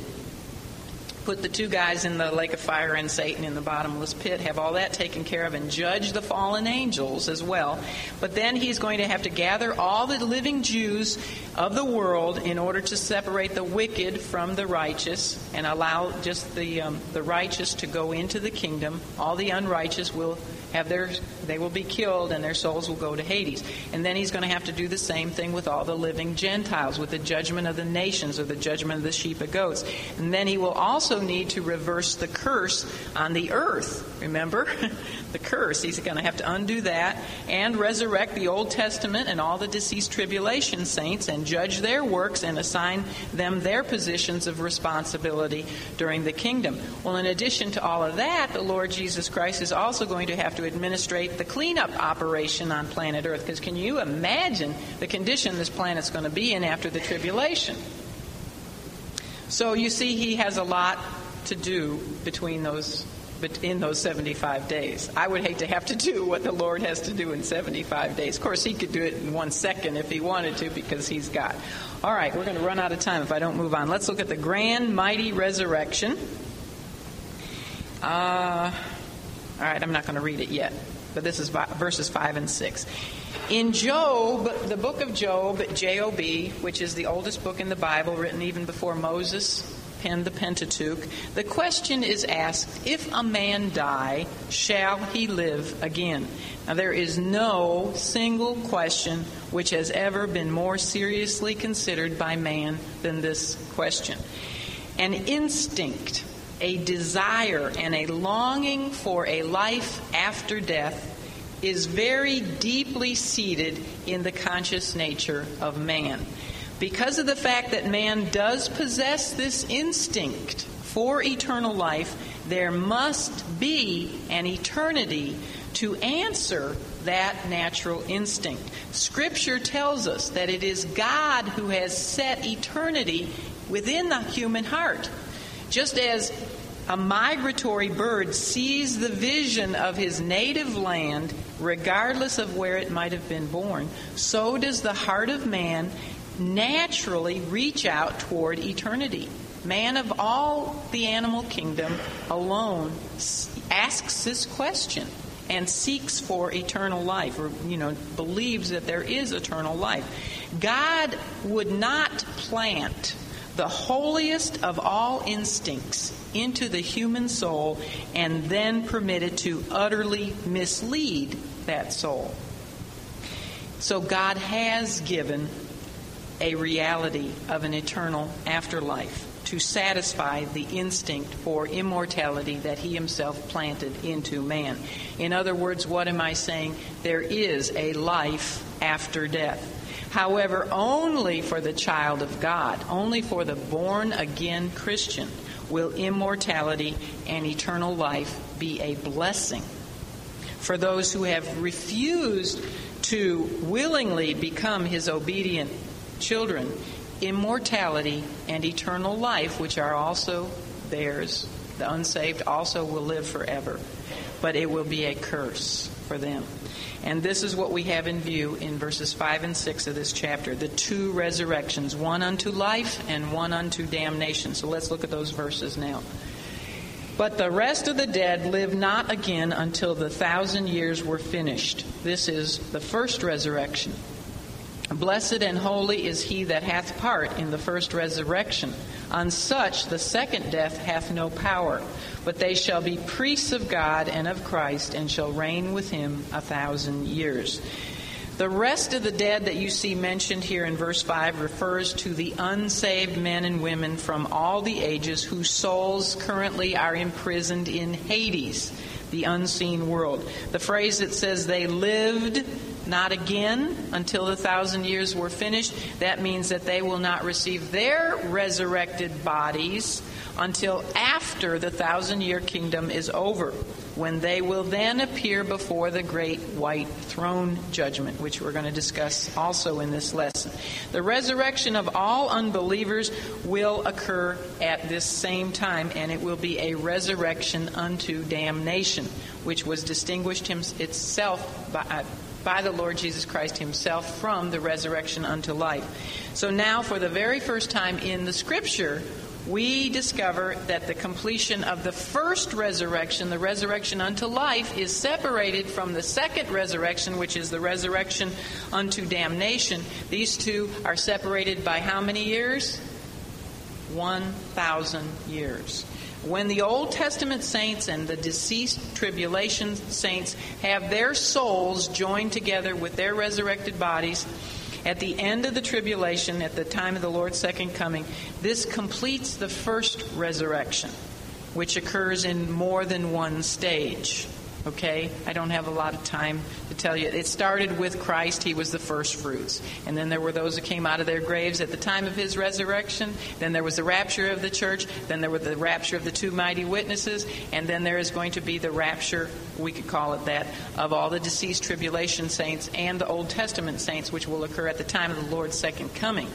put the two guys in the lake of fire and Satan in the bottomless pit, have all that taken care of, and judge the fallen angels as well. But then he's going to have to gather all the living Jews of the world in order to separate the wicked from the righteous and allow just the, um, the righteous to go into the kingdom. All the unrighteous will have their they will be killed and their souls will go to Hades. And then he's going to have to do the same thing with all the living Gentiles, with the judgment of the nations or the judgment of the sheep and goats. And then he will also need to reverse the curse on the earth. Remember? the curse. He's going to have to undo that and resurrect the Old Testament and all the deceased tribulation saints and judge their works and assign them their positions of responsibility during the kingdom. Well, in addition to all of that, the Lord Jesus Christ is also going to have to administrate the cleanup operation on planet Earth. Because can you imagine the condition this planet's going to be in after the tribulation? So you see, he has a lot to do between those in those 75 days. I would hate to have to do what the Lord has to do in 75 days. Of course, he could do it in one second if he wanted to because he's God. All right, we're going to run out of time if I don't move on. Let's look at the grand, mighty resurrection. Uh, all right, I'm not going to read it yet, but this is verses 5 and 6. In Job, the book of Job, J-O-B, which is the oldest book in the Bible, written even before Moses penned the Pentateuch, the question is asked, if a man die, shall he live again? Now, there is no single question which has ever been more seriously considered by man than this question. An instinct, a desire, and a longing for a life after death is very deeply seated in the conscious nature of man because of the fact that man does possess this instinct for eternal life, there must be an eternity to answer that natural instinct. Scripture tells us that it is God who has set eternity within the human heart. Just as a migratory bird sees the vision of his native land, regardless of where it might have been born, so does the heart of man naturally reach out toward eternity. Man of all the animal kingdom alone asks this question and seeks for eternal life, or, you know, believes that there is eternal life. God would not plant the holiest of all instincts into the human soul and then permit it to utterly mislead that soul. So God has given a reality of an eternal afterlife to satisfy the instinct for immortality that he himself planted into man. In other words, what am I saying? There is a life after death. However, only for the child of God, only for the born again Christian, will immortality and eternal life be a blessing. For those who have refused to willingly become his obedient children, immortality and eternal life, which are also theirs, the unsaved also will live forever. But it will be a curse for them. And this is what we have in view in verses 5 and 6 of this chapter the two resurrections, one unto life and one unto damnation. So let's look at those verses now. But the rest of the dead live not again until the thousand years were finished. This is the first resurrection. Blessed and holy is he that hath part in the first resurrection. On such the second death hath no power, but they shall be priests of God and of Christ, and shall reign with him a thousand years. The rest of the dead that you see mentioned here in verse 5 refers to the unsaved men and women from all the ages whose souls currently are imprisoned in Hades, the unseen world. The phrase that says they lived not again until the thousand years were finished. That means that they will not receive their resurrected bodies until after the thousand year kingdom is over, when they will then appear before the great white throne judgment, which we're going to discuss also in this lesson. The resurrection of all unbelievers will occur at this same time, and it will be a resurrection unto damnation, which was distinguished itself by by the Lord Jesus Christ himself from the resurrection unto life. So now, for the very first time in the scripture, we discover that the completion of the first resurrection, the resurrection unto life, is separated from the second resurrection, which is the resurrection unto damnation. These two are separated by how many years? 1,000 years. When the Old Testament saints and the deceased tribulation saints have their souls joined together with their resurrected bodies, at the end of the tribulation, at the time of the Lord's second coming, this completes the first resurrection, which occurs in more than one stage. Okay? I don't have a lot of time to tell you. It started with Christ. He was the first fruits. And then there were those who came out of their graves at the time of his resurrection. Then there was the rapture of the church. Then there was the rapture of the two mighty witnesses. And then there is going to be the rapture, we could call it that, of all the deceased tribulation saints and the Old Testament saints, which will occur at the time of the Lord's second coming.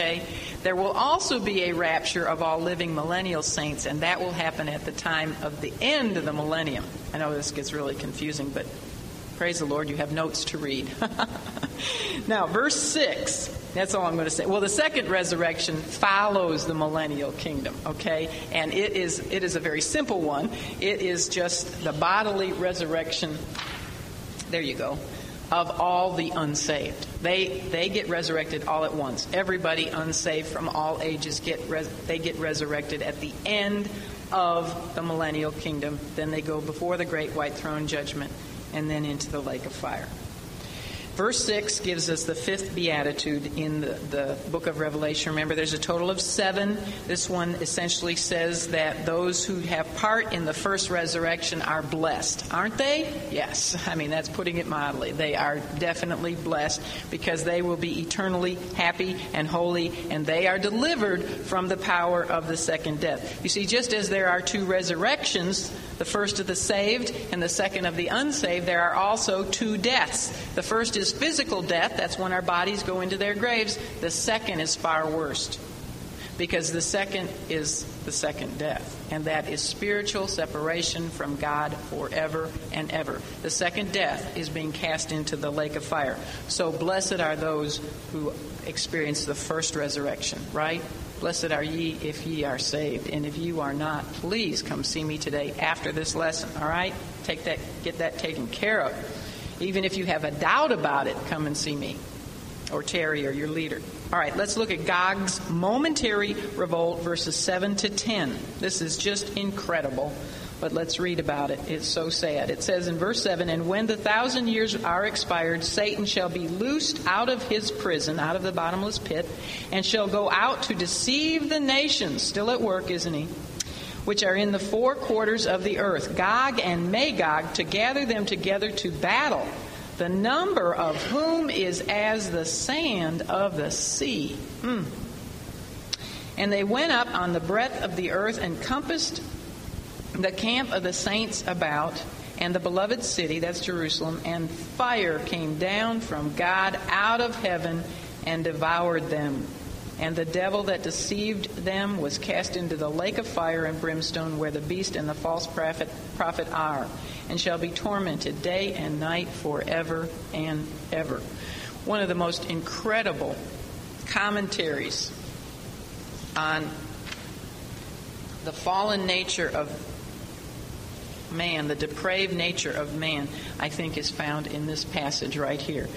Okay? There will also be a rapture of all living millennial saints, and that will happen at the time of the end of the millennium. I know this gets really confusing, but praise the Lord, you have notes to read. now, verse 6, that's all I'm going to say. Well, the second resurrection follows the millennial kingdom, okay? And it is, it is a very simple one. It is just the bodily resurrection. There you go of all the unsaved. They they get resurrected all at once. Everybody unsaved from all ages get res, they get resurrected at the end of the millennial kingdom. Then they go before the great white throne judgment and then into the lake of fire. Verse 6 gives us the fifth beatitude in the, the book of Revelation. Remember, there's a total of seven. This one essentially says that those who have part in the first resurrection are blessed. Aren't they? Yes. I mean, that's putting it mildly. They are definitely blessed because they will be eternally happy and holy, and they are delivered from the power of the second death. You see, just as there are two resurrections, the first of the saved and the second of the unsaved, there are also two deaths. The first is physical death, that's when our bodies go into their graves. The second is far worse because the second is the second death, and that is spiritual separation from God forever and ever. The second death is being cast into the lake of fire. So blessed are those who experience the first resurrection, right? Blessed are ye if ye are saved. And if you are not, please come see me today after this lesson. All right? Take that, get that taken care of. Even if you have a doubt about it, come and see me or Terry or your leader. All right, let's look at Gog's momentary revolt, verses 7 to 10. This is just incredible, but let's read about it. It's so sad. It says in verse 7 And when the thousand years are expired, Satan shall be loosed out of his prison, out of the bottomless pit, and shall go out to deceive the nations. Still at work, isn't he? Which are in the four quarters of the earth, Gog and Magog, to gather them together to battle the number of whom is as the sand of the sea. Mm. And they went up on the breadth of the earth and compassed the camp of the saints about and the beloved city, that's Jerusalem, and fire came down from God out of heaven and devoured them. And the devil that deceived them was cast into the lake of fire and brimstone where the beast and the false prophet, prophet are and shall be tormented day and night forever and ever. One of the most incredible commentaries on the fallen nature of man, the depraved nature of man, I think is found in this passage right here.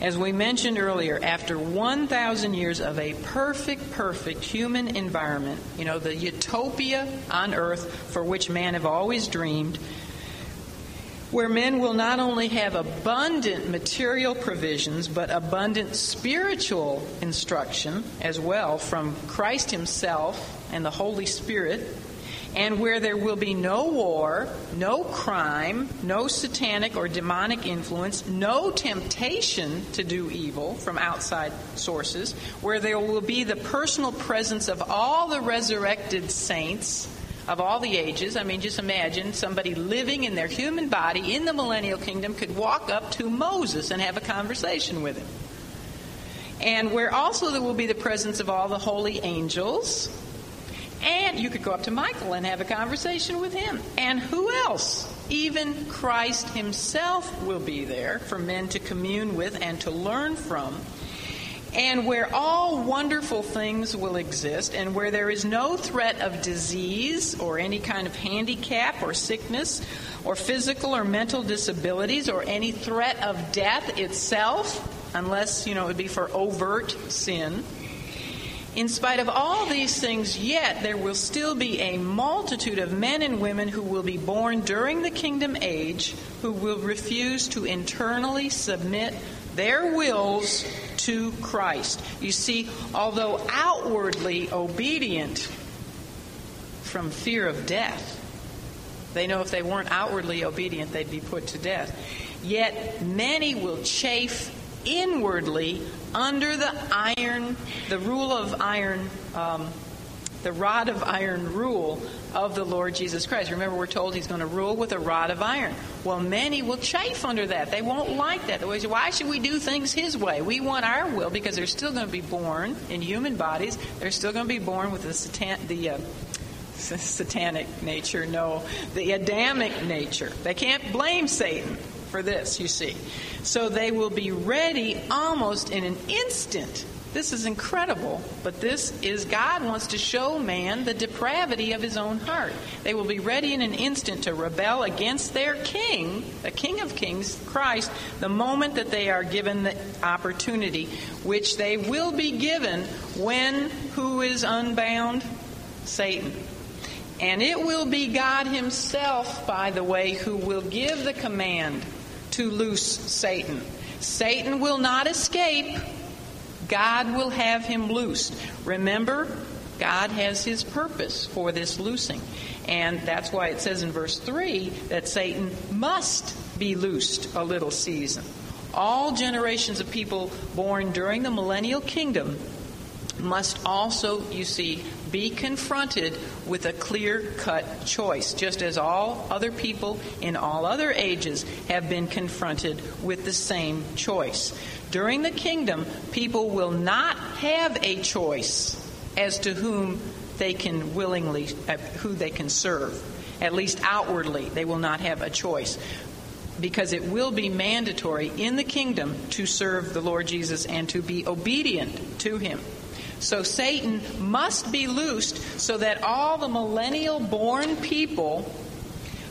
As we mentioned earlier, after 1,000 years of a perfect, perfect human environment, you know, the utopia on earth for which man have always dreamed, where men will not only have abundant material provisions, but abundant spiritual instruction as well from Christ Himself and the Holy Spirit, and where there will be no war, no crime, no satanic or demonic influence, no temptation to do evil from outside sources, where there will be the personal presence of all the resurrected saints of all the ages. I mean, just imagine somebody living in their human body in the millennial kingdom could walk up to Moses and have a conversation with him. And where also there will be the presence of all the holy angels. And you could go up to Michael and have a conversation with him. And who else? Even Christ himself will be there for men to commune with and to learn from and where all wonderful things will exist, and where there is no threat of disease or any kind of handicap or sickness or physical or mental disabilities or any threat of death itself, unless, you know, it would be for overt sin. In spite of all these things, yet there will still be a multitude of men and women who will be born during the kingdom age who will refuse to internally submit their wills to Christ. You see, although outwardly obedient from fear of death, they know if they weren't outwardly obedient, they'd be put to death. Yet many will chafe inwardly under the iron, the rule of iron, um, the rod of iron rule of the Lord Jesus Christ. Remember, we're told he's going to rule with a rod of iron. Well, many will chafe under that. They won't like that. Why should we do things his way? We want our will because they're still going to be born in human bodies. They're still going to be born with the, satan- the uh, satanic nature, no, the Adamic nature. They can't blame Satan for this, you see. So they will be ready almost in an instant this is incredible, but this is God wants to show man the depravity of his own heart. They will be ready in an instant to rebel against their king, the King of Kings, Christ, the moment that they are given the opportunity, which they will be given when who is unbound? Satan. And it will be God Himself, by the way, who will give the command to loose Satan. Satan will not escape God will have him loosed. Remember, God has his purpose for this loosing. And that's why it says in verse 3 that Satan must be loosed a little season. All generations of people born during the millennial kingdom must also, you see, be confronted with a clear cut choice, just as all other people in all other ages have been confronted with the same choice. During the kingdom, people will not have a choice as to whom they can willingly, uh, who they can serve. At least outwardly, they will not have a choice because it will be mandatory in the kingdom to serve the Lord Jesus and to be obedient to him. So Satan must be loosed so that all the millennial born people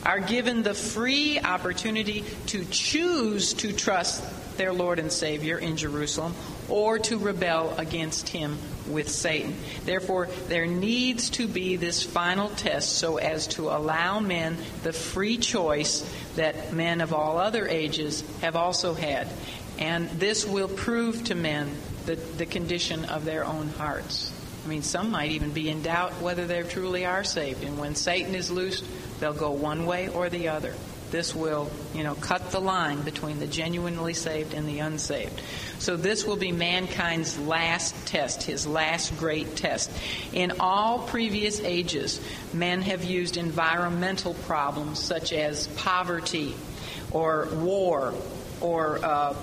are given the free opportunity to choose to trust their Lord and Savior in Jerusalem or to rebel against him with Satan. Therefore, there needs to be this final test so as to allow men the free choice that men of all other ages have also had. And this will prove to men the, the condition of their own hearts. I mean, some might even be in doubt whether they truly are saved. And when Satan is loosed, they'll go one way or the other. This will, you know, cut the line between the genuinely saved and the unsaved. So this will be mankind's last test, his last great test. In all previous ages, men have used environmental problems such as poverty or war or uh,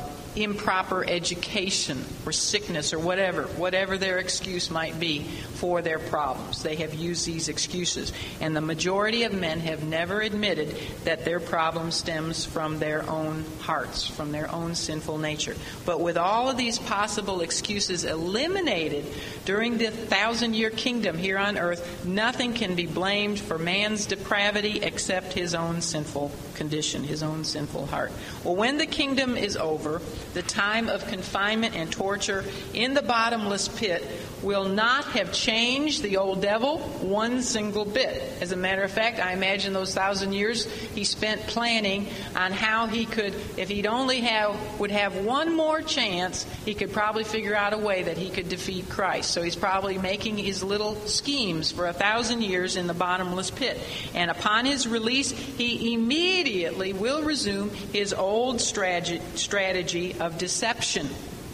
improper education or sickness or whatever, whatever their excuse might be for their problems. They have used these excuses. And the majority of men have never admitted that their problem stems from their own hearts, from their own sinful nature. But with all of these possible excuses eliminated during the thousand year kingdom here on earth, nothing can be blamed for man's depravity except his own sinful condition, his own sinful heart. Well, when the kingdom is over, the time of confinement and torture in the bottomless pit will not have changed the old devil one single bit. As a matter of fact, I imagine those thousand years he spent planning on how he could, if he'd only have would have one more chance, he could probably figure out a way that he could defeat Christ. So he's probably making his little schemes for a thousand years in the bottomless pit. And upon his release, he immediately will resume his old strategy of deception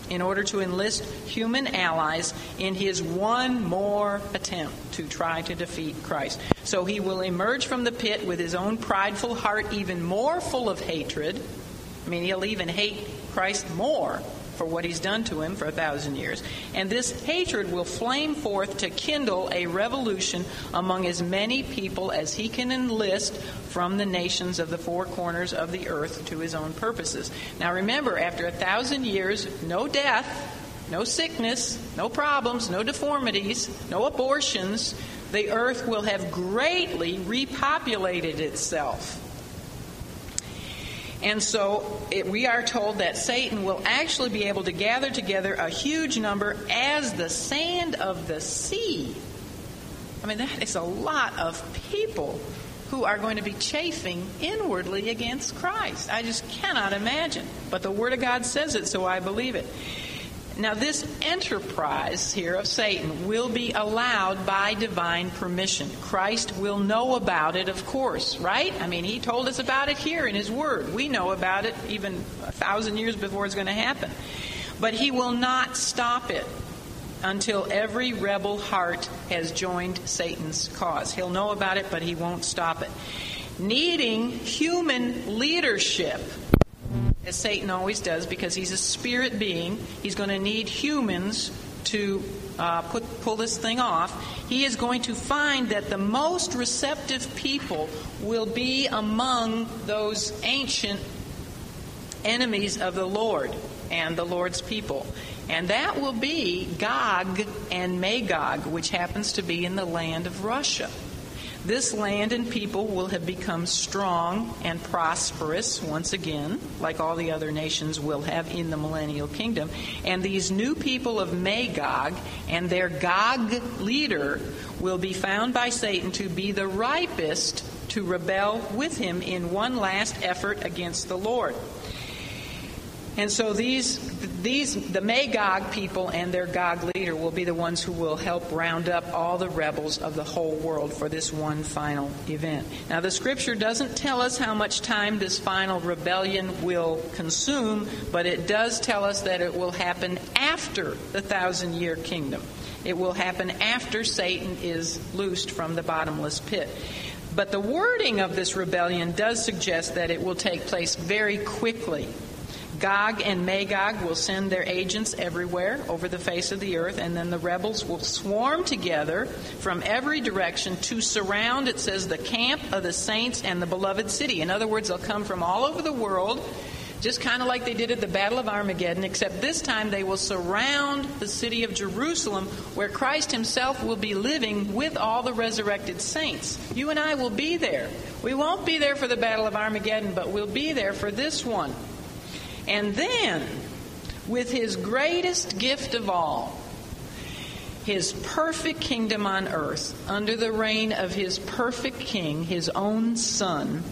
in order to enlist human allies in his one more attempt to try to defeat Christ. So he will emerge from the pit with his own prideful heart even more full of hatred. I mean, he'll even hate Christ more for what he's done to him for a thousand years. And this hatred will flame forth to kindle a revolution among as many people as he can enlist from the nations of the four corners of the earth to his own purposes. Now remember, after a thousand years, no death, no sickness, no problems, no deformities, no abortions, the earth will have greatly repopulated itself. And so it, we are told that Satan will actually be able to gather together a huge number as the sand of the sea. I mean, that is a lot of people who are going to be chafing inwardly against Christ. I just cannot imagine. But the Word of God says it, so I believe it. Now, this enterprise here of Satan will be allowed by divine permission. Christ will know about it, of course, right? I mean, he told us about it here in his word. We know about it even a thousand years before it's going to happen. But he will not stop it until every rebel heart has joined Satan's cause. He'll know about it, but he won't stop it. Needing human leadership as Satan always does, because he's a spirit being. He's going to need humans to uh, put, pull this thing off. He is going to find that the most receptive people will be among those ancient enemies of the Lord and the Lord's people. And that will be Gog and Magog, which happens to be in the land of Russia. This land and people will have become strong and prosperous once again, like all the other nations will have in the millennial kingdom. And these new people of Magog and their Gog leader will be found by Satan to be the ripest to rebel with him in one last effort against the Lord. And so these, these, the Magog people and their Gog leader will be the ones who will help round up all the rebels of the whole world for this one final event. Now, the scripture doesn't tell us how much time this final rebellion will consume, but it does tell us that it will happen after the thousand year kingdom. It will happen after Satan is loosed from the bottomless pit. But the wording of this rebellion does suggest that it will take place very quickly Gog and Magog will send their agents everywhere over the face of the earth, and then the rebels will swarm together from every direction to surround, it says, the camp of the saints and the beloved city. In other words, they'll come from all over the world just kind of like they did at the Battle of Armageddon, except this time they will surround the city of Jerusalem where Christ himself will be living with all the resurrected saints. You and I will be there. We won't be there for the Battle of Armageddon, but we'll be there for this one. And then, with his greatest gift of all, his perfect kingdom on earth, under the reign of his perfect king, his own son,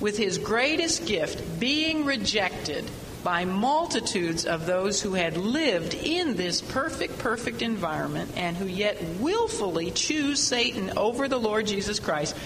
with his greatest gift being rejected by multitudes of those who had lived in this perfect, perfect environment and who yet willfully choose Satan over the Lord Jesus Christ,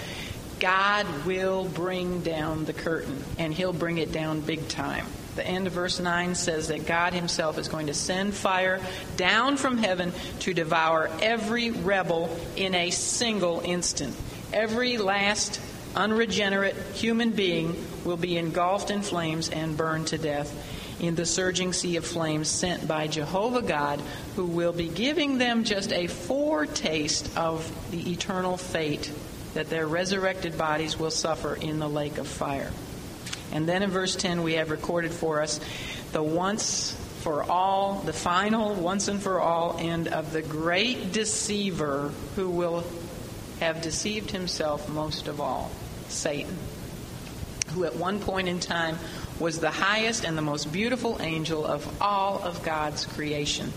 God will bring down the curtain, and he'll bring it down big time. The end of verse 9 says that God himself is going to send fire down from heaven to devour every rebel in a single instant. Every last unregenerate human being will be engulfed in flames and burned to death in the surging sea of flames sent by Jehovah God, who will be giving them just a foretaste of the eternal fate that their resurrected bodies will suffer in the lake of fire. And then in verse 10, we have recorded for us the once for all, the final once and for all end of the great deceiver who will have deceived himself most of all. Satan, who at one point in time was the highest and the most beautiful angel of all of God's creation.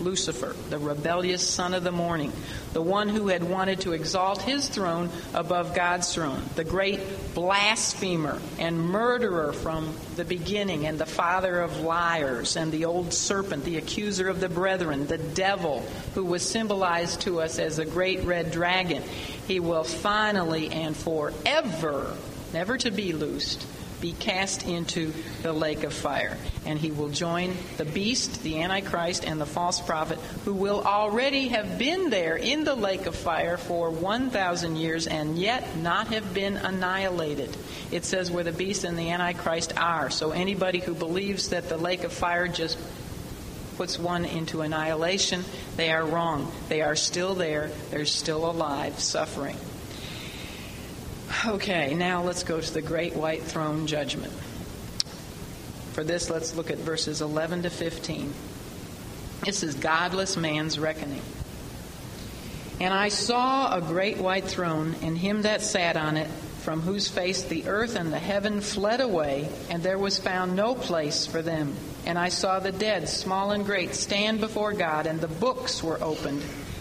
Lucifer, the rebellious son of the morning, the one who had wanted to exalt his throne above God's throne, the great blasphemer and murderer from the beginning, and the father of liars, and the old serpent, the accuser of the brethren, the devil, who was symbolized to us as a great red dragon. He will finally and forever, never to be loosed, be cast into the lake of fire. And he will join the beast, the Antichrist, and the false prophet, who will already have been there in the lake of fire for 1,000 years and yet not have been annihilated. It says where the beast and the Antichrist are. So anybody who believes that the lake of fire just puts one into annihilation, they are wrong. They are still there, they're still alive, suffering. Okay, now let's go to the great white throne judgment. For this, let's look at verses 11 to 15. This is godless man's reckoning. And I saw a great white throne, and him that sat on it, from whose face the earth and the heaven fled away, and there was found no place for them. And I saw the dead, small and great, stand before God, and the books were opened.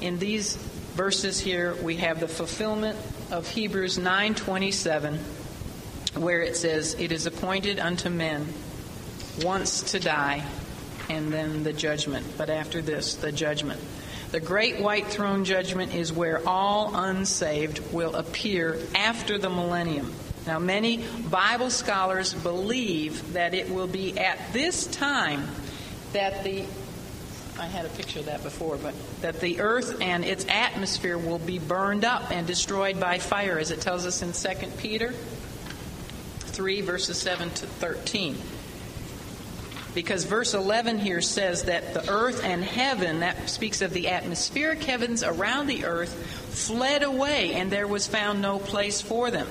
in these verses here we have the fulfillment of Hebrews 9:27 where it says it is appointed unto men once to die and then the judgment. But after this the judgment. The great white throne judgment is where all unsaved will appear after the millennium. Now many bible scholars believe that it will be at this time that the I had a picture of that before, but that the earth and its atmosphere will be burned up and destroyed by fire, as it tells us in 2 Peter 3, verses 7 to 13. Because verse 11 here says that the earth and heaven, that speaks of the atmospheric heavens around the earth, fled away, and there was found no place for them.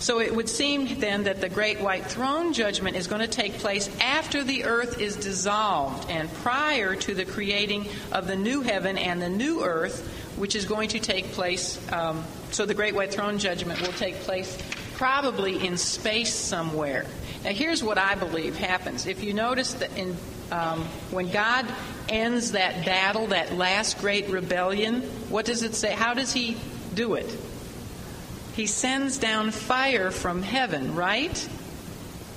So it would seem then that the great white throne judgment is going to take place after the earth is dissolved and prior to the creating of the new heaven and the new earth, which is going to take place. Um, so the great white throne judgment will take place probably in space somewhere. Now, here's what I believe happens. If you notice that in um, when God ends that battle, that last great rebellion, what does it say? How does He do it? He sends down fire from heaven, right?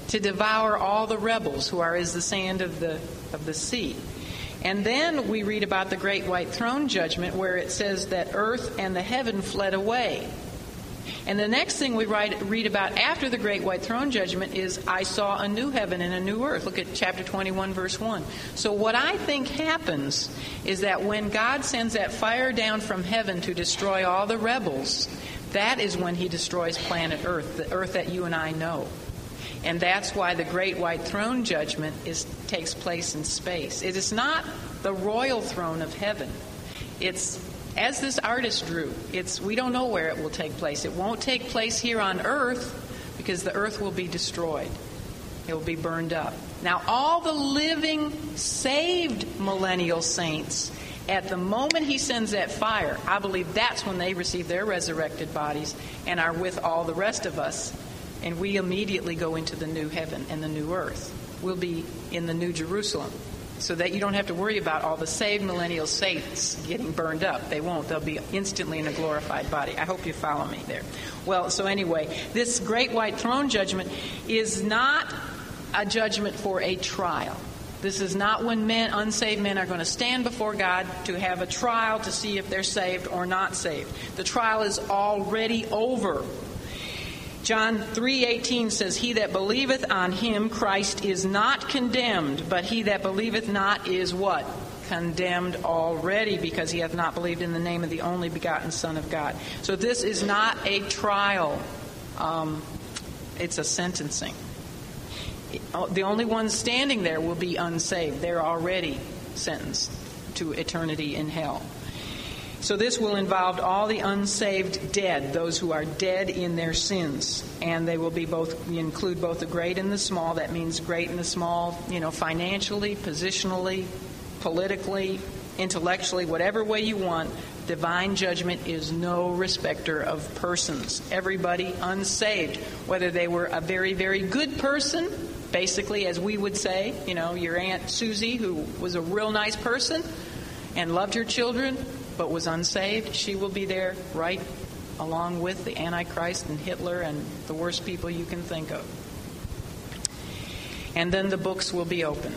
To devour all the rebels who are as the sand of the, of the sea. And then we read about the great white throne judgment where it says that earth and the heaven fled away. And the next thing we write, read about after the great white throne judgment is, I saw a new heaven and a new earth. Look at chapter 21, verse 1. So, what I think happens is that when God sends that fire down from heaven to destroy all the rebels, that is when he destroys planet Earth, the Earth that you and I know. And that's why the great white throne judgment is, takes place in space. It is not the royal throne of heaven. It's as this artist drew, it's we don't know where it will take place. It won't take place here on earth because the earth will be destroyed. It will be burned up. Now all the living saved millennial saints at the moment he sends that fire, I believe that's when they receive their resurrected bodies and are with all the rest of us and we immediately go into the new heaven and the new earth. We'll be in the new Jerusalem so that you don't have to worry about all the saved millennial saints getting burned up. They won't. They'll be instantly in a glorified body. I hope you follow me there. Well, so anyway, this great white throne judgment is not a judgment for a trial. This is not when men, unsaved men, are going to stand before God to have a trial to see if they're saved or not saved. The trial is already over. John 3:18 says he that believeth on him Christ is not condemned but he that believeth not is what condemned already because he hath not believed in the name of the only begotten son of God so this is not a trial um, it's a sentencing the only ones standing there will be unsaved they're already sentenced to eternity in hell so this will involve all the unsaved dead, those who are dead in their sins, and they will be both include both the great and the small. That means great and the small, you know, financially, positionally, politically, intellectually, whatever way you want. Divine judgment is no respecter of persons. Everybody unsaved, whether they were a very, very good person, basically, as we would say, you know, your Aunt Susie, who was a real nice person and loved her children, but was unsaved, she will be there right along with the Antichrist and Hitler and the worst people you can think of. And then the books will be open.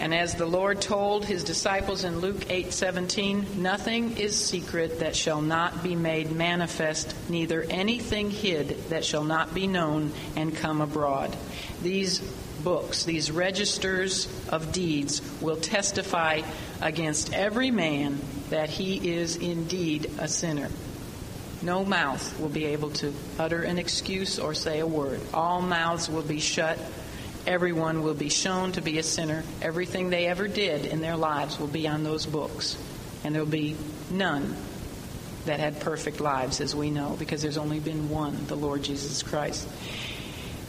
And as the Lord told his disciples in Luke 8:17, nothing is secret that shall not be made manifest, neither anything hid that shall not be known and come abroad. These books, these registers of deeds, will testify against every man that he is indeed a sinner. No mouth will be able to utter an excuse or say a word. All mouths will be shut. Everyone will be shown to be a sinner. Everything they ever did in their lives will be on those books. And there will be none that had perfect lives, as we know, because there's only been one, the Lord Jesus Christ.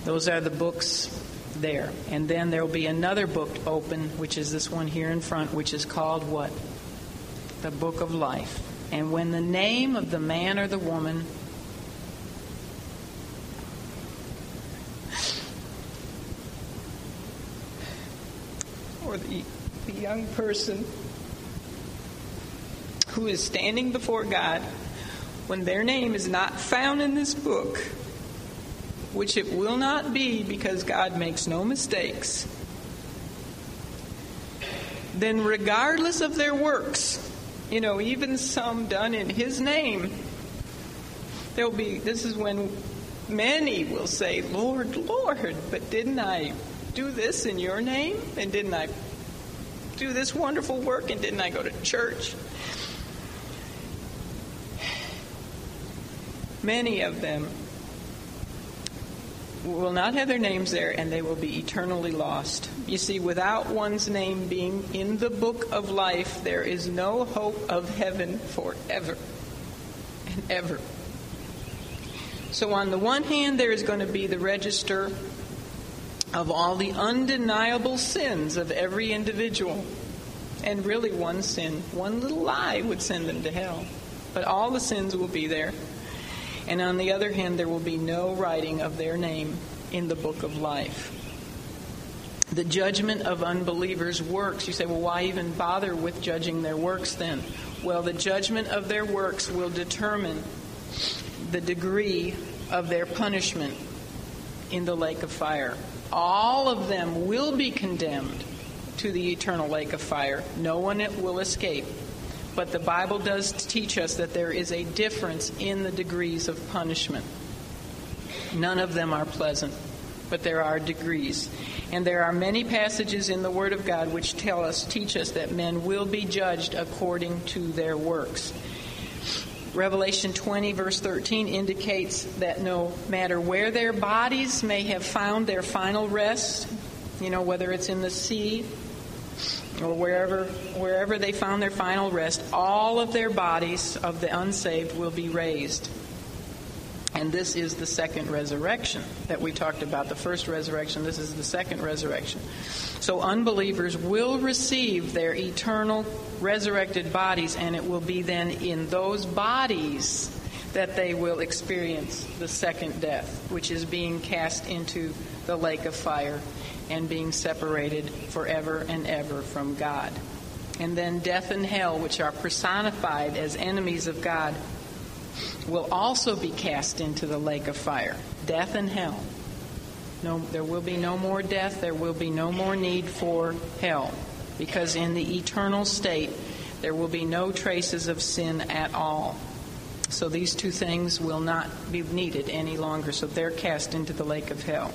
Those are the books there. And then there will be another book open, which is this one here in front, which is called what? The Book of Life. And when the name of the man or the woman or the, the young person who is standing before God, when their name is not found in this book, which it will not be because God makes no mistakes, then regardless of their works, you know, even some done in His name, there'll be, this is when many will say, Lord, Lord, but didn't I do this in your name? And didn't I do this wonderful work? And didn't I go to church? Many of them will not have their names there and they will be eternally lost. You see, without one's name being in the book of life, there is no hope of heaven forever and ever. So, on the one hand, there is going to be the register of all the undeniable sins of every individual. And really, one sin, one little lie would send them to hell. But all the sins will be there and on the other hand, there will be no writing of their name in the book of life. The judgment of unbelievers' works. You say, well, why even bother with judging their works then? Well, the judgment of their works will determine the degree of their punishment in the lake of fire. All of them will be condemned to the eternal lake of fire. No one will escape. But the Bible does teach us that there is a difference in the degrees of punishment. None of them are pleasant, but there are degrees. And there are many passages in the Word of God which tell us, teach us that men will be judged according to their works. Revelation 20, verse 13, indicates that no matter where their bodies may have found their final rest, you know, whether it's in the sea or wherever, wherever they found their final rest, all of their bodies of the unsaved will be raised. And this is the second resurrection that we talked about. The first resurrection, this is the second resurrection. So unbelievers will receive their eternal resurrected bodies, and it will be then in those bodies that they will experience the second death, which is being cast into the lake of fire and being separated forever and ever from God. And then death and hell, which are personified as enemies of God, will also be cast into the lake of fire. Death and hell. No, there will be no more death. There will be no more need for hell. Because in the eternal state, there will be no traces of sin at all. So these two things will not be needed any longer. So they're cast into the lake of hell.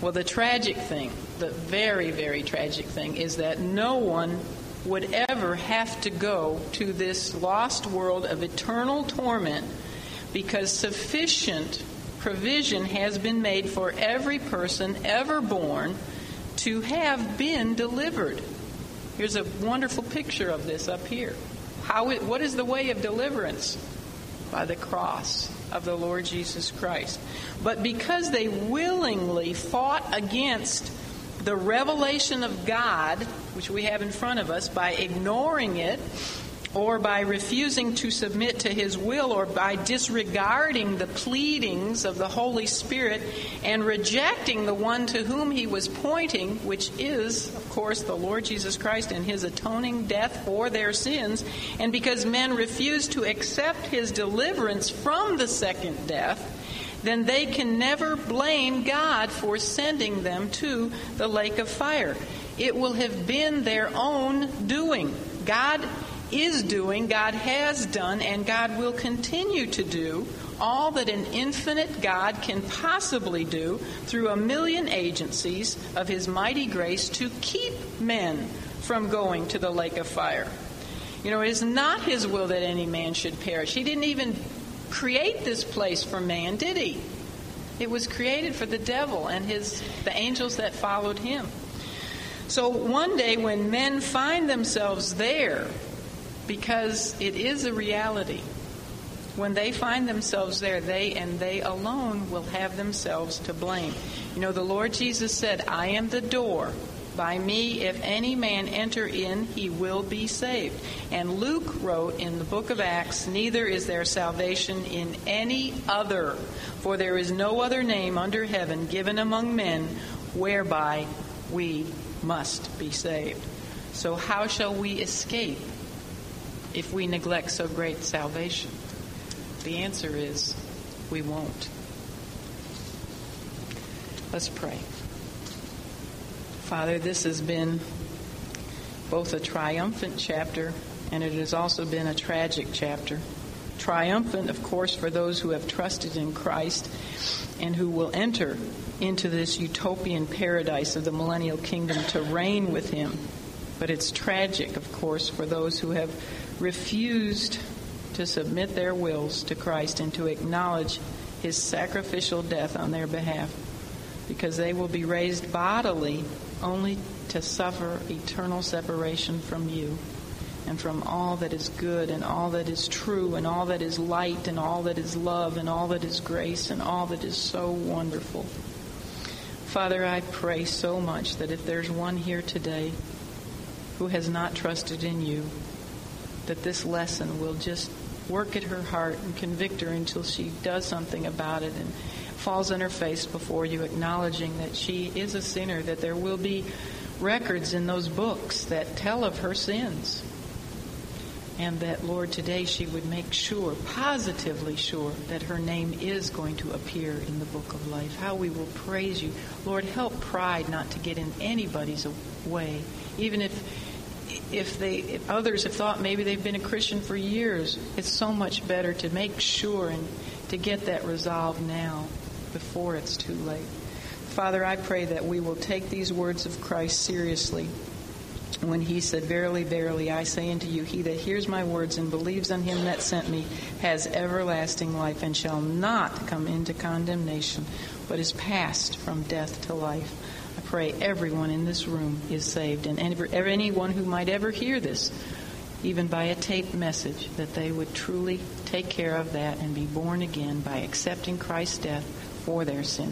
Well, the tragic thing, the very, very tragic thing, is that no one would ever have to go to this lost world of eternal torment because sufficient provision has been made for every person ever born to have been delivered. Here's a wonderful picture of this up here. How it, what is the way of deliverance? By the cross of the Lord Jesus Christ. But because they willingly fought against the revelation of God, which we have in front of us, by ignoring it, or by refusing to submit to His will, or by disregarding the pleadings of the Holy Spirit and rejecting the one to whom He was pointing, which is, of course, the Lord Jesus Christ and His atoning death for their sins, and because men refused to accept His deliverance from the second death, then they can never blame God for sending them to the lake of fire. It will have been their own doing. God is doing, God has done, and God will continue to do all that an infinite God can possibly do through a million agencies of His mighty grace to keep men from going to the lake of fire. You know, it is not His will that any man should perish. He didn't even create this place for man, did he? It was created for the devil and his the angels that followed him. So one day when men find themselves there, because it is a reality, when they find themselves there, they and they alone will have themselves to blame. You know, the Lord Jesus said, I am the door. By me, if any man enter in, he will be saved. And Luke wrote in the book of Acts, Neither is there salvation in any other, for there is no other name under heaven given among men whereby we must be saved. So, how shall we escape if we neglect so great salvation? The answer is we won't. Let's pray. Father, this has been both a triumphant chapter and it has also been a tragic chapter. Triumphant, of course, for those who have trusted in Christ and who will enter into this utopian paradise of the millennial kingdom to reign with Him. But it's tragic, of course, for those who have refused to submit their wills to Christ and to acknowledge His sacrificial death on their behalf because they will be raised bodily only to suffer eternal separation from you and from all that is good and all that is true and all that is light and all that is love and all that is grace and all that is so wonderful. Father, I pray so much that if there's one here today who has not trusted in you, that this lesson will just work at her heart and convict her until she does something about it and falls on her face before you, acknowledging that she is a sinner, that there will be records in those books that tell of her sins. And that, Lord, today she would make sure, positively sure, that her name is going to appear in the book of life. How we will praise you. Lord, help pride not to get in anybody's way, even if if they if others have thought maybe they've been a Christian for years, it's so much better to make sure and to get that resolved now before it's too late. Father, I pray that we will take these words of Christ seriously when he said, Verily, verily, I say unto you, he that hears my words and believes on him that sent me has everlasting life and shall not come into condemnation, but is passed from death to life. I pray everyone in this room is saved, and anyone who might ever hear this, even by a taped message, that they would truly take care of that and be born again by accepting Christ's death for their sins.